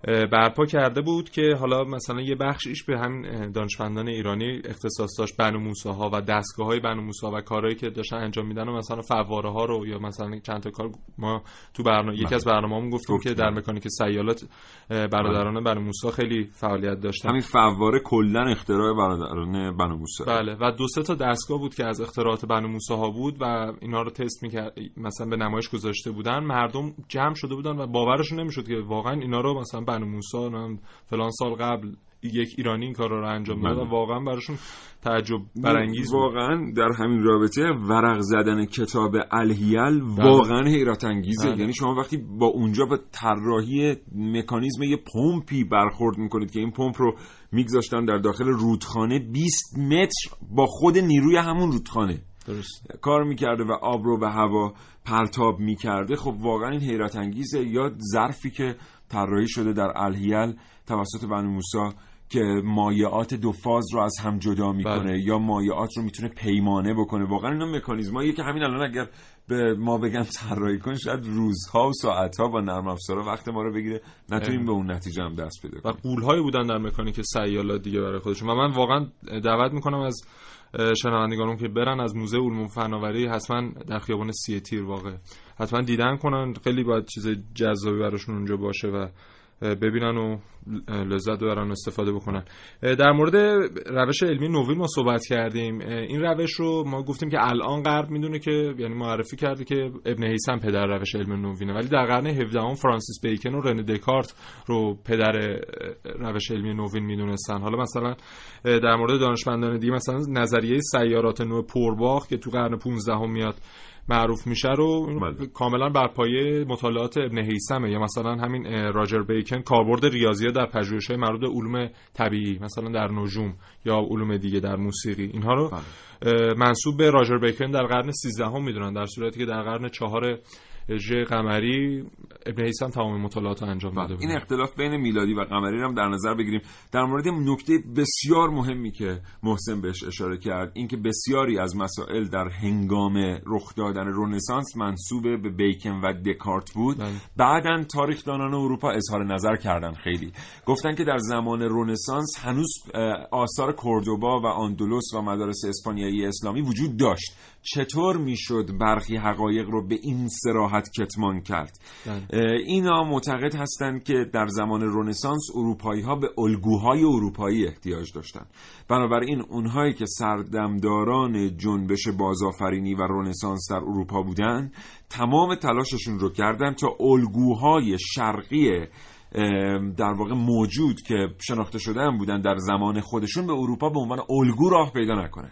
برپا کرده بود که حالا مثلا یه بخشیش به همین دانشمندان ایرانی اختصاص داشت بنو ها و دستگاه های بنو موسی و کارهایی که داشتن انجام میدن و مثلا فواره ها رو یا مثلا چند تا کار ما تو برنامه یکی از برنامه‌مون گفتیم که در مکانیک سیالات برادران بنو موسی خیلی فعالیت داشتن. همین فواره کلا اختراع برادران بنو موسی بله. و دو سه تا دستگاه بود که از اختراعات بنو ها بود و اینا رو تست می‌کرد مثلا به نمایش گذاشته بودن. مردم جمع شده بودن و باورشون نمی‌شد که واقعا اینا رو مثلا بنو موسی فلان سال قبل یک ایرانی این کار رو انجام داد بله. واقعا براشون تعجب برانگیز واقعا در همین رابطه ورق زدن کتاب الهیل بله. واقعا حیرت انگیزه بله. یعنی شما وقتی با اونجا به طراحی مکانیزم یه پمپی برخورد می‌کنید که این پمپ رو میگذاشتن در داخل رودخانه 20 متر با خود نیروی همون رودخانه درست. کار می‌کرده و آب رو به هوا پرتاب می‌کرده خب واقعا این حیرت انگیزه یا ظرفی که طراحی شده در الهیل توسط بنو موسا که مایعات دو فاز رو از هم جدا می‌کنه بله. یا مایعات رو می‌تونه پیمانه بکنه. واقعا اینا مکانیزمایی که همین الان اگر به ما بگم طراحی کن شاید روزها و ساعتها با نرم افزارا وقت ما رو بگیره. نتونیم به اون نتیجه هم دست پیدا کنیم. و قولهایی بودن در مکانیک سیالات دیگه برای خودشون. و من واقعا دعوت می‌کنم از شنوندگانم که برن از موزه علوم فناوری حتما در خیابان سی تیر واقع. حتما دیدن کنن. خیلی باید چیز جذابی براشون اونجا باشه و ببینن و لذت ببرن و استفاده بکنن. در مورد روش علمی نوین ما صحبت کردیم. این روش رو ما گفتیم که الان غرب می‌دونه که یعنی معرفی کرده که ابن حیثم پدر روش علمی نوینه ولی در قرن 17 فرانسیس بیکن و رنه دکارت رو پدر روش علمی نوین می‌دونستن. حالا مثلا در مورد دانشمندان دیگه مثلا نظریه سیارات نو پرباخ که تو قرن 15 میاد. معروف میشه رو بله. کاملا بر پایه مطالعات ابن حیسمه یا مثلا همین راجر بیکن کاربرد ریاضی در پژوهش‌های مربوط علوم طبیعی مثلا در نجوم یا علوم دیگه در موسیقی اینها رو بله. منصوب به راجر بیکن در قرن 13 هم می‌دونن در صورتی که در قرن چهار ژ قمری ابن حیسم تمام مطالعات انجام داده بود. این اختلاف بین میلادی و قمری هم در نظر بگیریم. در مورد نکته بسیار مهمی که محسن بهش اشاره کرد اینکه بسیاری از مسائل در هنگام رخ دادن رنسانس منصوب به بیکن و دکارت بود. بله. بعدا تاریخدانان اروپا اظهار نظر کردن خیلی. گفتن که در زمان رنسانس هنوز آثار کوردوبا و آندلوس و مدارس اسپانیایی اسلامی وجود داشت. چطور می‌شد برخی حقایق رو به این سراحت کتمان کرد؟ بله. اینا معتقد هستند که در زمان رنسانس اروپایی ها به الگوهای اروپایی احتیاج داشتن بنابراین اونهایی که سردمداران جنبش بازآفرینی و رنسانس در اروپا بودن تمام تلاششون رو کردن تا الگوهای شرقی در واقع موجود که شناخته شده بودن در زمان خودشون به اروپا به عنوان الگو راه پیدا نکنن.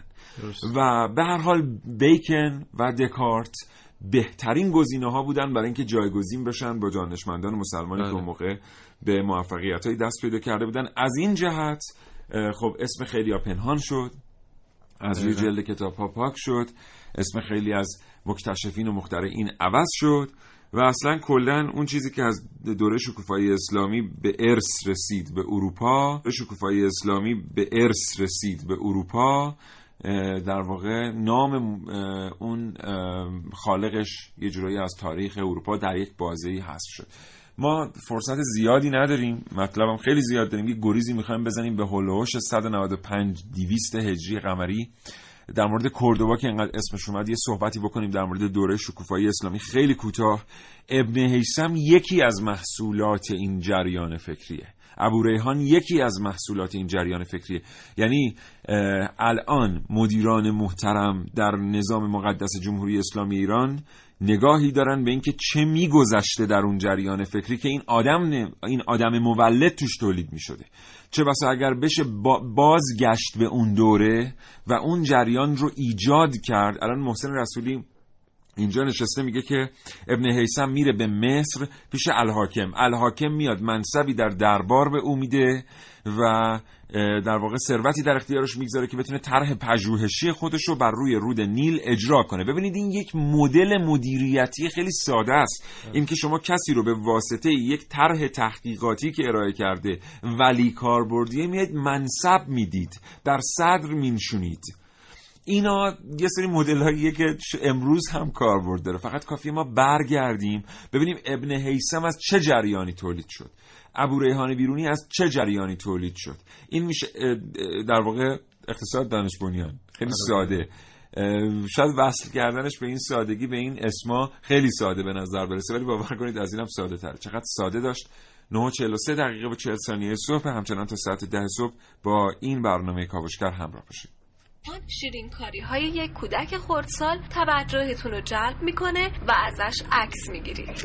و به هر حال بیکن و دکارت بهترین گزینه ها بودن برای اینکه جایگزین بشن با دانشمندان مسلمانی که بله. موقع به موفقیت های دست پیدا کرده بودن. از این جهت خب اسم خیلی ها پنهان شد. از روی جلد کتاب ها پاک شد. اسم خیلی از مکتشفین و این عوض شد و اصلا کلا اون چیزی که از دوره شکوفایی اسلامی به ارث رسید به اروپا شکوفایی اسلامی به ارث رسید به اروپا در واقع نام اون خالقش یه جورایی از تاریخ اروپا در یک بازه حذف شد. ما فرصت زیادی نداریم مطلبم خیلی زیاد داریم. یه گریزی می‌خوایم بزنیم به هولوش 195 200 هجری قمری. در مورد کردوبا که اینقدر اسمش اومد یه صحبتی بکنیم در مورد دوره شکوفایی اسلامی. خیلی کوتاه. ابن حیسم یکی از محصولات این جریان فکریه. ابو ریحان یکی از محصولات این جریان فکریه. یعنی الان مدیران محترم در نظام مقدس جمهوری اسلامی ایران نگاهی دارن به اینکه چه میگذشته در اون جریان فکری که این آدم این آدم مولد توش تولید می‌شده. چه بسا اگر بشه بازگشت به اون دوره و اون جریان رو ایجاد کرد. الان محسن رسولی اینجا نشسته میگه که ابن حیسم میره به مصر پیش الحاکم. الحاکم میاد منصبی در دربار به او میده و در واقع ثروتی در اختیارش می‌گذاره که بتونه طرح پژوهشی خودش رو بر روی رود نیل اجرا کنه. ببینید این یک مدل مدیریتی خیلی ساده است. این که شما کسی رو به واسطه یک طرح تحقیقاتی که ارائه کرده ولی کاربردیه میاد منصب می‌دید در صدر مینشونید. اینا یه سری مدل که امروز هم کاربرد داره. فقط کافیه ما برگردیم. ببینیم ابن حیسم از چه جریانی تولید شد. ابو ریحان بیرونی از چه جریانی تولید شد. این میشه در واقع اقتصاد دانش بنیان. خیلی ساده. شاید وصل کردنش به این سادگی به این اسما خیلی ساده به نظر برسه. ولی باور کنید از اینم ساده تر. چقدر ساده داشت. 9:43 دقیقه و 40 ثانیه صبح. همچنان تا ساعت 10 صبح با این برنامه کاوشگر همراه باشید. شیرین کاری های یک کودک خردسال توجهتون رو جلب می‌کنه و ازش عکس می‌گیرید.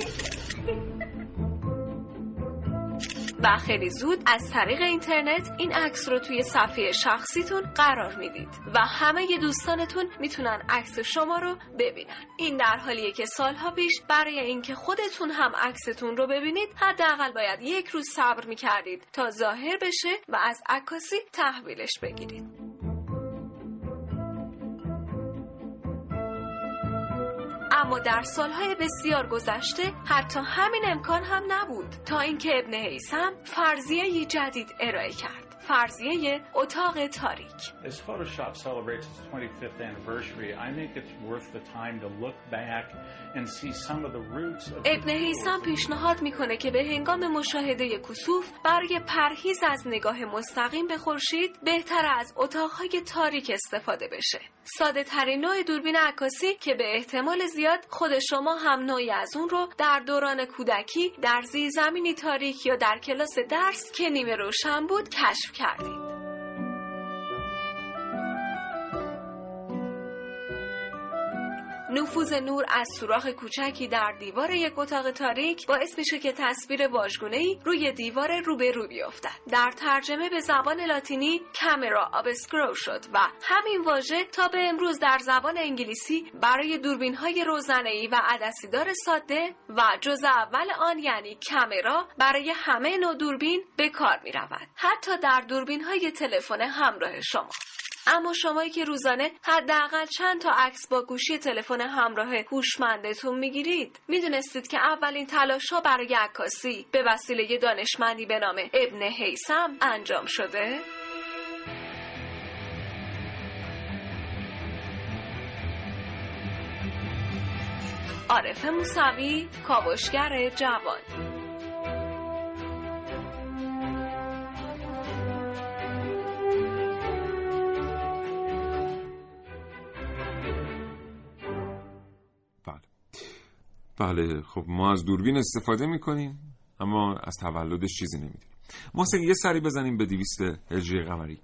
و خیلی زود از طریق اینترنت این عکس رو توی صفحه شخصیتون قرار می‌دید و همه دوستانتون می‌تونن عکس شما رو ببینن. این در حالیه که سالها پیش برای اینکه خودتون هم عکستون رو ببینید حداقل باید یک روز صبر می‌کردید تا ظاهر بشه و از عکاسی تحویلش بگیرید. اما در سالهای بسیار گذشته حتی همین امکان هم نبود تا اینکه ابن حیسم فرضیه جدید ارائه کرد. فرضیه اتاق تاریک. As Photoshop celebrates its 25th anniversary, I think it's worth the time to look back and see some of the roots of ابن حیسم پیشنهاد می‌کنه که به هنگام مشاهده کسوف برای پرهیز از نگاه مستقیم به خورشید بهتر از اتاقهای تاریک استفاده بشه. ساده ترین نوع دوربین عکاسی که به احتمال زیاد خود شما هم نوعی از اون رو در دوران کودکی در زیر زمینی تاریک یا در کلاس درس که نیمه روشن بود کشف کردید. نفوذ نور از سوراخ کوچکی در دیوار یک اتاق تاریک باعث میشه که تصویر واژگونهای روی دیوار روبرو بیفتد در ترجمه به زبان لاتینی کامرا آبسکرو شد و همین واژه تا به امروز در زبان انگلیسی برای دوربین های روزنه و عدسیدار ساده و جز اول آن یعنی کامرا برای همه نوع دوربین به کار می رود. حتی در دوربین های تلفن همراه شما اما شمایی که روزانه حداقل چند تا عکس با گوشی تلفن همراه هوشمندتون می‌گیرید می‌دونستید که اولین تلاش ها برای عکاسی به وسیله دانشمندی به نام ابن حیسم انجام شده؟ عارف موسوی کاوشگر جوان بله خب ما از دوربین استفاده می‌کنیم اما از تولدش چیزی نمیدیم محسن یه سری بزنیم به دیویست هجری قمری.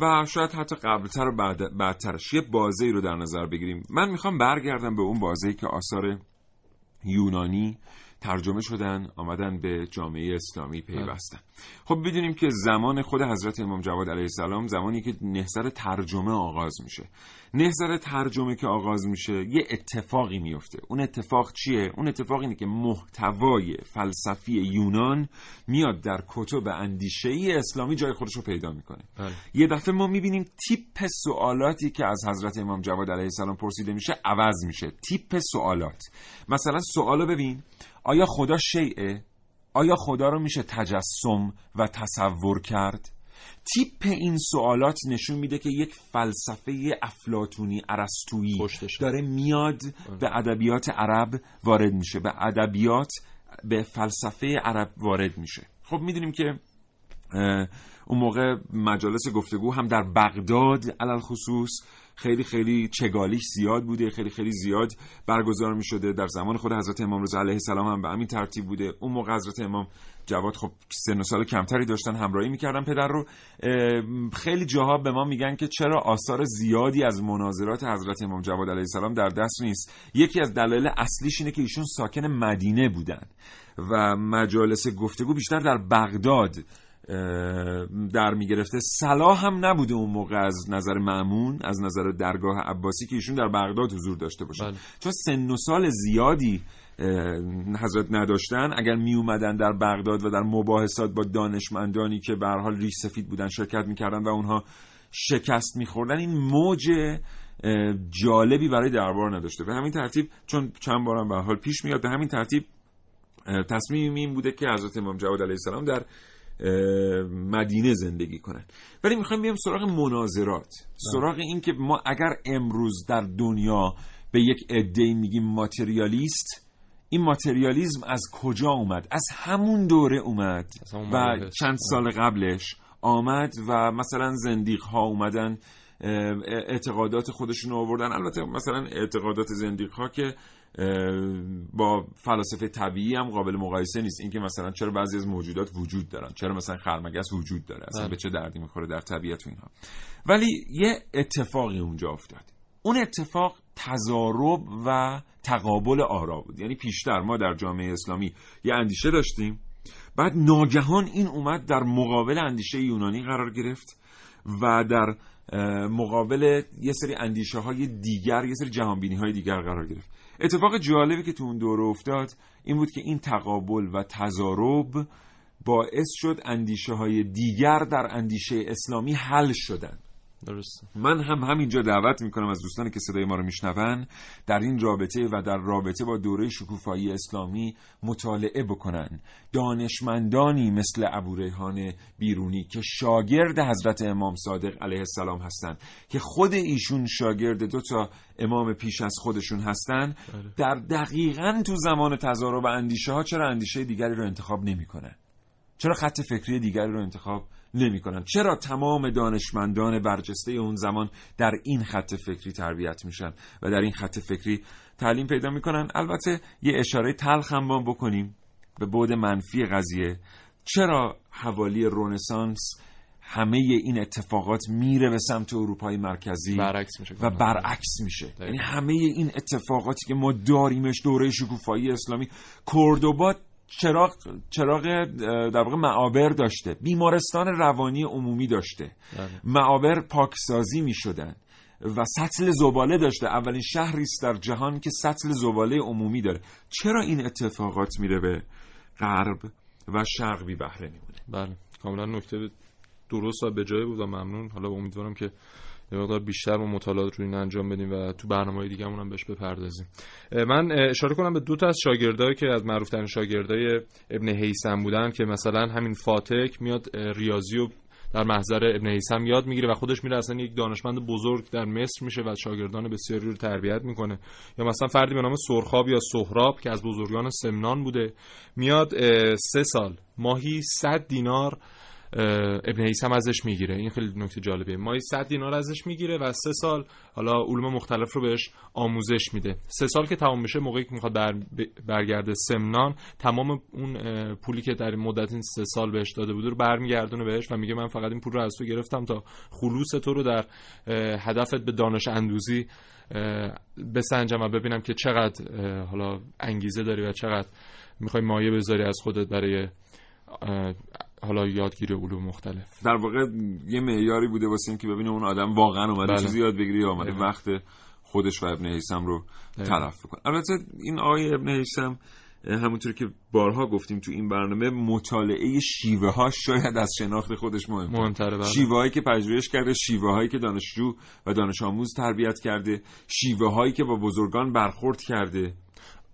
و شاید حتی قبلتر و بعد بعدترش. یه بازه ای رو در نظر بگیریم. من می‌خوام برگردم به اون بازه که آثار یونانی ترجمه شدن آمدن به جامعه اسلامی پیوستن. خب بدونیم که زمان خود حضرت امام جواد علیه السلام زمانی که نهضت ترجمه آغاز میشه. نهضت ترجمه که آغاز میشه یه اتفاقی میفته. اون اتفاق چیه؟ اون اتفاق اینه که محتوای فلسفی یونان میاد در کتب اندیشه ای اسلامی جای خودش رو پیدا می‌کنه. بله. یه دفعه ما می‌بینیم تیپ سوالاتی که از حضرت امام جواد علیه السلام پرسیده میشه عوض میشه. تیپ سوالات. مثلا سوالو ببین. آیا خدا شیعه؟ آیا خدا رو میشه تجسم و تصور کرد؟ تیپ این سوالات نشون میده که یک فلسفه افلاتونی عرستویی داره میاد به ادبیات عرب وارد میشه به ادبیات به فلسفه عرب وارد میشه خب می‌دونیم که اون موقع مجالس گفتگو هم در بغداد علل خصوص خیلی خیلی چگالیش زیاد بوده خیلی خیلی زیاد برگزار می شده در زمان خود حضرت امام رضا علیه السلام هم به همین ترتیب بوده. اون موقع حضرت امام جواد خب سن و سال کمتری داشتن همراهی می‌کردن پدر رو. خیلی جاها به ما میگن که چرا آثار زیادی از مناظرات حضرت امام جواد علیه السلام در دست نیست. یکی از دلایل اصلیش اینه که ایشون ساکن مدینه بودن و مجالس گفتگو بیشتر در بغداد در می‌گرفته. صلاح هم نبوده اون موقع از نظر معمون از نظر درگاه عباسی که ایشون در بغداد حضور داشته باشه. بله. چون سن و سال زیادی حضرت نداشتن. اگر می اومدن در بغداد و در مباحثات با دانشمندانی که به حال ریش سفید بودن شرکت می‌کردن و اونها شکست میخوردن این موج جالبی برای دربار نداشته. به همین ترتیب چون چند بارم به حال پیش میاد به همین ترتیب تصمیم این بوده که حضرت امام جواد علیه السلام در مدینه زندگی کنن. ولی می‌خوایم بیام سراغ مناظرات. سراغ این که ما اگر امروز در دنیا به یک عده میگیم ماتریالیست این ماتریالیزم از کجا اومد؟ از همون دوره اومد و چند سال قبلش آمد و مثلا زندیق ها اومدن اعتقادات خودشون آوردن. البته مثلا اعتقادات زندیق ها که با فلاسفه طبیعی هم قابل مقایسه نیست. اینکه مثلا چرا بعضی از موجودات وجود دارن چرا مثلا خرمگس وجود داره اصلا بله. به چه دردی می‌خوره در طبیعت اینها. ولی یه اتفاقی اونجا افتاد. اون اتفاق تضارب و تقابل آرا بود. یعنی پیشتر ما در جامعه اسلامی یه اندیشه داشتیم. بعد ناگهان این اومد در مقابل اندیشه یونانی قرار گرفت و در مقابل یه سری اندیشه های دیگر یه سری جهانبینی های دیگر قرار گرفت. اتفاق جالبی که تو اون دوره افتاد این بود که این تقابل و تضارب باعث شد اندیشه های دیگر در اندیشه اسلامی حل شدن. درست. من هم همینجا دعوت می‌کنم از دوستانی که صدای ما رو میشنون در این رابطه و در رابطه با دوره شکوفایی اسلامی مطالعه بکنن. دانشمندانی مثل ابو ریحان بیرونی که شاگرد حضرت امام صادق علیه السلام هستند که خود ایشون شاگرد دو تا امام پیش از خودشون هستن بله. در دقیقا تو زمان تضارب اندیشه ها چرا اندیشه دیگری رو انتخاب نمی‌کنن؟ چرا خط فکری دیگری رو انتخاب نمی‌کنن. چرا تمام دانشمندان برجسته اون زمان در این خط فکری تربیت میشن و در این خط فکری تعلیم پیدا می‌کنن؟ البته یه اشاره تلخ هم بکنیم به بعد منفی قضیه. چرا حوالی رونسانس همه این اتفاقات میره به سمت اروپای مرکزی برعکس میشه. و برعکس میشه. یعنی همه این اتفاقاتی که ما داریمش دوره شکوفایی اسلامی کردوبا چراغ چراغ در واقع معابر داشته. بیمارستان روانی عمومی داشته. بله. معابر پاکسازی می شدن و سطل زباله داشته. اولین شهری است در جهان که سطل زباله عمومی داره. چرا این اتفاقات میره به غرب و شرق بی بهره میمونه؟ بله. کاملا نکته درست و به جای بود و ممنون. حالا امیدوارم که یه مقدار بیشتر ما مطالعات رو این انجام بدیم و تو برنامه دیگه هم بهش بپردازیم. من اشاره کنم به دو تا از شاگردایی که از معروف ترین شاگردای ابن حیسم بودن که مثلا همین فاتک میاد ریاضی و در محضر ابن حیسم یاد می‌گیره و خودش میره اصلا یک دانشمند بزرگ در مصر میشه و شاگردان بسیاری رو تربیت می‌کنه. یا مثلا فردی به نام سرخاب یا سهراب که از بزرگان سمنان بوده میاد سه سال ماهی 100 دینار ابن هیثم ازش می‌گیره. این خیلی نکته جالبه مایی 100 دینار ازش می‌گیره و سه سال حالا علوم مختلف رو بهش آموزش میده. سه سال که تمام بشه موقعی که می‌خواد بر برگرده سمنان تمام اون پولی که در مدت این سه سال بهش داده بوده رو برمیگردونه بهش و میگه من فقط این پول رو از تو گرفتم تا خلوص تو رو در هدفت به دانش اندوزی بسنجم و ببینم که چقدر حالا انگیزه داری و چقدر می‌خوای مایه بذاری از خودت برای حالا یادگیری علوم مختلف در واقع یه معیاری بوده واسه اینکه ببینه اون آدم واقعا اومده بله. چیزی یاد بگیره یا اومده بله. وقت خودش و ابن حیسم رو بله. تلف کنه البته این آقای ابن حیسم همونطور که بارها گفتیم تو این برنامه مطالعه شیوه ها شاید از شناخت خودش مهمتره بله. شیوه هایی که پژوهش کرده شیوه هایی که دانشجو و دانش آموز تربیت کرده شیوه هایی که با بزرگان برخورد کرده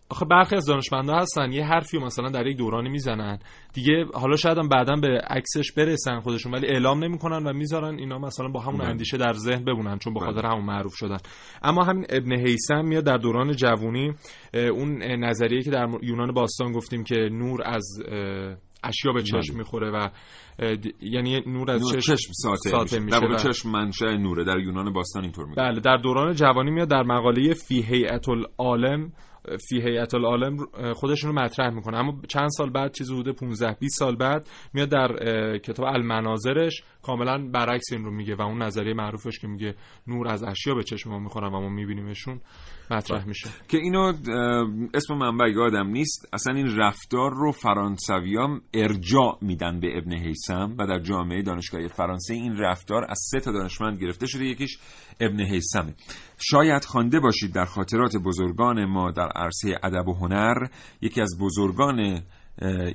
آخه برخی از دانشمندا هستن یه حرفی مثلا در یک دورانی می‌زنن دیگه حالا شاید هم بعدا به عکسش برسن خودشون ولی اعلام نمی‌کنن و می‌ذارن اینا مثلا با همون بله. اندیشه در ذهن بمونن چون به بله. خاطر همون معروف شدن اما همین ابن حیسم میاد در دوران جوونی اون نظریه که در یونان باستان گفتیم که نور از اشیا به چشم بله. می‌خوره و یعنی نور از نور چشم, چشم ساطع, ساطع میشه. میشه در چشم منشأ نوره در یونان باستان اینطور میگه بله در دوران جوانی میاد در مقاله فی هیئت العالم فی هیئت العالم خودشون رو مطرح می‌کنه. اما چند سال بعد چیزی حدود 15 20 سال بعد میاد در کتاب المناظرش کاملا برعکس این رو میگه و اون نظریه معروفش که میگه نور از اشیا به چشم ما می‌خورن و ما میبینیمشون. مطرح میشه. که اینو اسم منبع یادم نیست. اصلا این رفتار رو فرانسویام ارجاع میدن به ابن حیسم و در جامعه دانشگاهی فرانسه این رفتار از سه تا دانشمند گرفته شده. یکیش ابن حیسمه شاید خوانده باشید در خاطرات بزرگان ما در عرصه ادب و هنر. یکی از بزرگان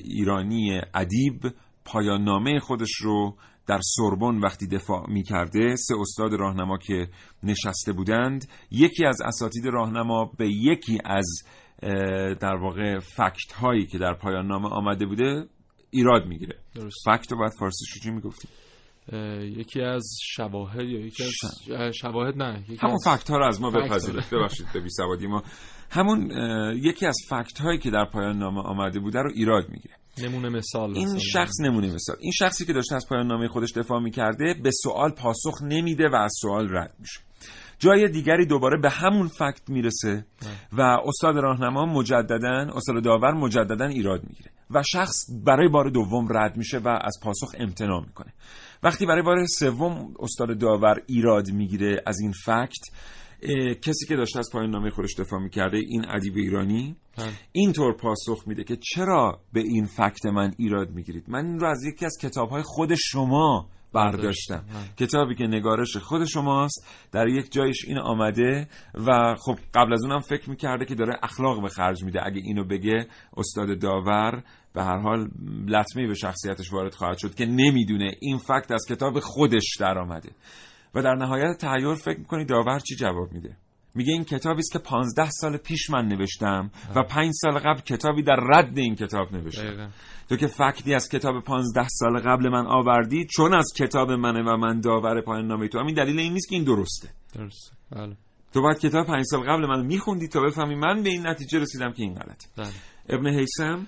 ایرانی ادیب پایان نامه خودش رو در سوربن وقتی دفاع می کرده سه استاد راهنما که نشسته بودند یکی از اساتید راهنما به یکی از در واقع فکت هایی که در پایان نامه آمده بوده ایراد می‌گیره. درست. فکت رو باید فارسیش چی می‌گفتیم یکی از شواهد یا یکی از اه، شواهد نه یکی همون از فکت ها رو از ما بپذیرید. ببخشید به بیسوادی ما. همون یکی از فکت هایی که در پایان نامه آمده بوده رو ایراد می‌گیره. نمونه مثال این. شخص نمونه مثال. این شخصی که داشته از پایان نامه خودش دفاع می‌کرده به سوال پاسخ نمیده و از سوال رد میشه. جای دیگری دوباره به همون فکت می‌رسه و استاد راهنما مجددا استاد داور مجددا ایراد می‌گیره و شخص برای بار دوم رد میشه و از پاسخ امتناع می‌کنه. وقتی برای بار سوم استاد داور ایراد می‌گیره از این فکت کسی که داشته از پایان نامه خودش دفاع می‌کرده این ادیب ایرانی بله. اینطور پاسخ میده که چرا به این فکت من ایراد می‌گیرید؟ من این رو از یکی از کتابهای خود شما برداشتم. کتابی که نگارش خود شماست در یک جایش این آمده و خب قبل از اونم فکر می‌کرده که داره اخلاق به خرج میده. اگه اینو بگه استاد داور به هر حال لطمه به شخصیتش وارد خواهد شد که نمی‌دونه این فکت از کتاب خودش در آمده و در نهایت تحیر فکر می‌کنی داور چی جواب میده؟ میگه این کتابی است که پانزده سال پیش من نوشتم و پنج سال قبل کتابی در رد این کتاب نوشتم. دقیقاً. تو که فکتی از کتاب پانزده سال قبل من آوردی چون از کتاب منه و من داور پایان نامه تو. همین دلیل این نیست که این درسته. درست بله. تو باید کتاب پنج سال قبل من میخوندی تا بفهمی من به این نتیجه رسیدم که این غلطه. بله. ابن حیسم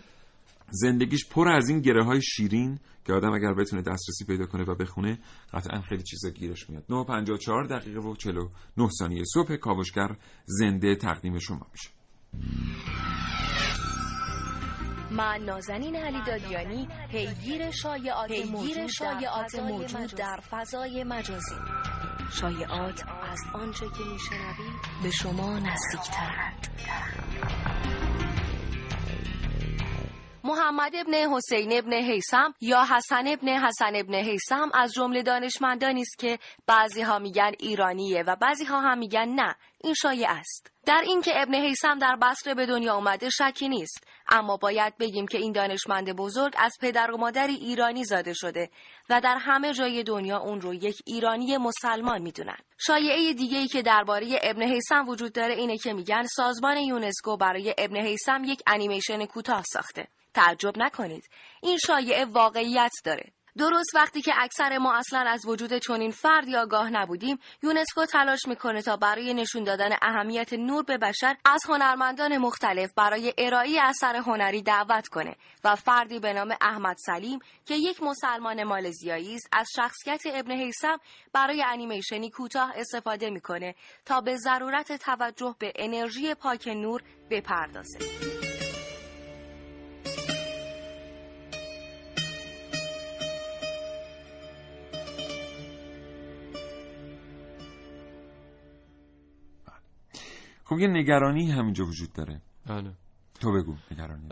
زندگیش پر از این گره های شیرین که آدم اگر بتونه دسترسی پیدا کنه و بخونه قطعا خیلی چیزا گیرش میاد. 9:54 دقیقه و 49 ثانیه صبح کاوشگر زنده تقدیم شما میشه. من نازنین علی دادیانی پیگیر شایعات موجود, شایعات در, موجود فضای در فضای مجازی. شایعات از آنچه که میشنوید به شما نزدیکترند. محمد ابن حسین ابن حیسم یا حسن ابن حسن ابن حیسم از جمله دانشمندانی است که بعضی ها میگن ایرانیه و بعضی ها هم میگن نه. این شایع است. در اینکه ابن حیسم در بصره به دنیا آمده شکی نیست. اما باید بگیم که این دانشمند بزرگ از پدر و مادری ایرانی زاده شده و در همه جای دنیا اون رو یک ایرانی مسلمان می‌دونن. شایعه دیگه ای که درباره ابن حیسم وجود داره اینه که میگن سازمان یونسکو برای ابن حیسم یک انیمیشن کوتاه ساخته. تعجب نکنید. این شایعه واقعیت داره. درست وقتی که اکثر ما اصلا از وجود چنین فردی آگاه نبودیم یونسکو تلاش می‌کنه تا برای نشون دادن اهمیت نور به بشر از هنرمندان مختلف برای ارائه اثر هنری دعوت کنه و فردی به نام احمد سلیم که یک مسلمان مالزیایی است از شخصیت ابن حیسم برای انیمیشنی کوتاه استفاده می‌کنه تا به ضرورت توجه به انرژی پاک نور بپردازه. خب یه نگرانی همینجا وجود داره. بله تو بگو نگرانی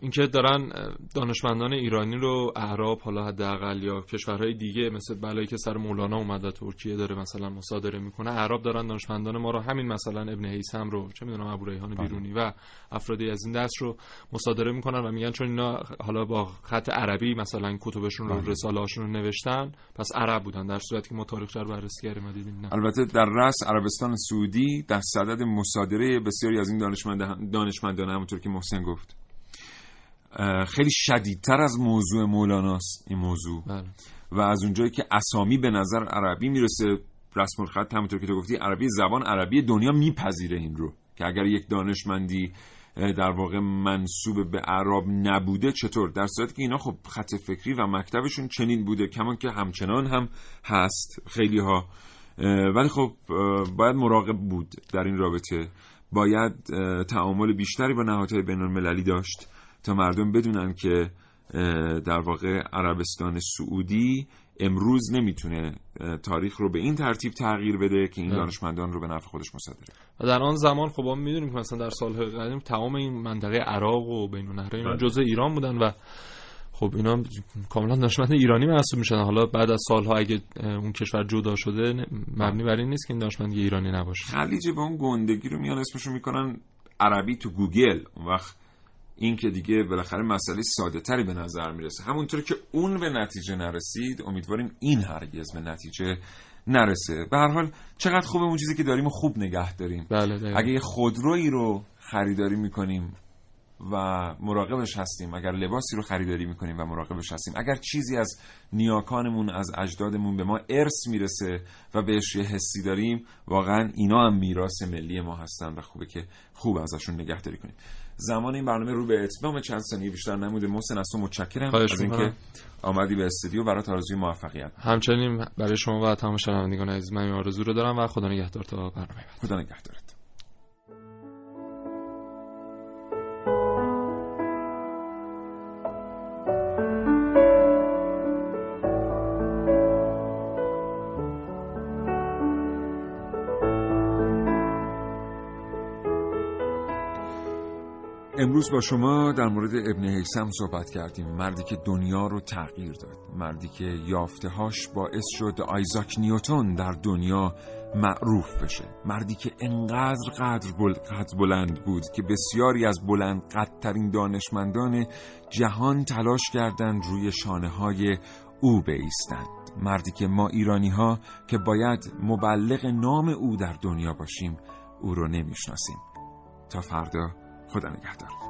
اینکه دارن دانشمندان ایرانی رو اعراب حالا حداقل یا کشورهای دیگه مثل بلایی که سر مولانا اومده ترکیه داره مثلا مصادره می‌کنه اعراب دارن دانشمندان ما رو همین مثلا ابن هیثم رو چه می‌دونم ابو ریحان بله. بیرونی و افرادی از این دست رو مصادره می‌کنن و میگن چون اینا حالا با خط عربی مثلا کتبشون رو بله. رساله رو نوشتن پس عرب بودن در صورتی که ما تاریخ رو بررسی کردیم دیدیم البته در رأس عربستان سعودی در صدد مصادره بسیاری از این دانشمندان دانشمندان همونطور که محسن گفت. خیلی شدیدتر از موضوع مولاناست این موضوع. بله. و از اونجایی که اسامی به نظر عربی می‌رسه رسم الخط همونطور که تو گفتی عربی زبان عربی دنیا میپذیره این رو. که اگر یک دانشمندی در واقع منصوب به عرب نبوده چطور؟ در صورتی که اینا خب خط فکری و مکتبشون چنین بوده کمان که همچنان هم هست خیلی ها ولی خب باید مراقب بود در این رابطه. باید تعامل بیشتری با نهادهای بین المللی داشت تا مردم بدونن که در واقع عربستان سعودی امروز نمی‌تونه تاریخ رو به این ترتیب تغییر بده که این دانشمندان رو به نفع خودش مصادره و در آن زمان خب ما می‌دونیم که مثلا در سالهای قدیم تمام این منطقه عراق و بین النهرین بله. جزء ایران بودن و خب اینا کاملا دانشمند ایرانی محسوب میشن حالا بعد از سالها اگه اون کشور جدا شده مبنی بر این نیست که این دانشمند ایرانی نباشه. خلیج به اون گندگی رو میان اسمشو می‌کنن عربی تو گوگل. اون وقت این که دیگه بالاخره مسئله ساده تری به نظر می‌رسه. همونطور که اون به نتیجه نرسید امیدواریم این هرگز به نتیجه نرسه. به هر حال چقدر خوبه اون چیزی که داریم و خوب نگه داریم. بله اگه خودرویی رو خریداری می‌کنیم و مراقبش هستیم اگر لباسی رو خریداری می‌کنیم و مراقبش هستیم. اگر چیزی از نیاکانمون از اجدادمون به ما ارث می‌رسه و بهش یه حسی داریم واقعا اینا هم میراث ملی ما هستن و خوبه که خوب ازشون نگهداری کنیم. زمان این برنامه رو به اتمام چند ثانیه بیشتر نموده. محسن از تو متشکرم از اینکه آمدی به استودیو. برای آرزوی موفقیت. همچنین برای شما و تمام شنوندگان عزیز من آرزو رو دارم و خدا نگهدار تا برنامه خدا نگهدارت. امروز با شما در مورد ابن حیسم صحبت کردیم. مردی که دنیا رو تغییر داد. مردی که یافتهاش باعث شد آیزاک نیوتون در دنیا معروف بشه. مردی که انقدر قدر, قدر بلند بود که بسیاری از بلند قدرترین دانشمندان جهان تلاش کردند روی شانه های او بیستند. مردی که ما ایرانی ها که باید مبلغ نام او در دنیا باشیم او رو نمی‌شناسیم. تا فردا خدا نگهدار.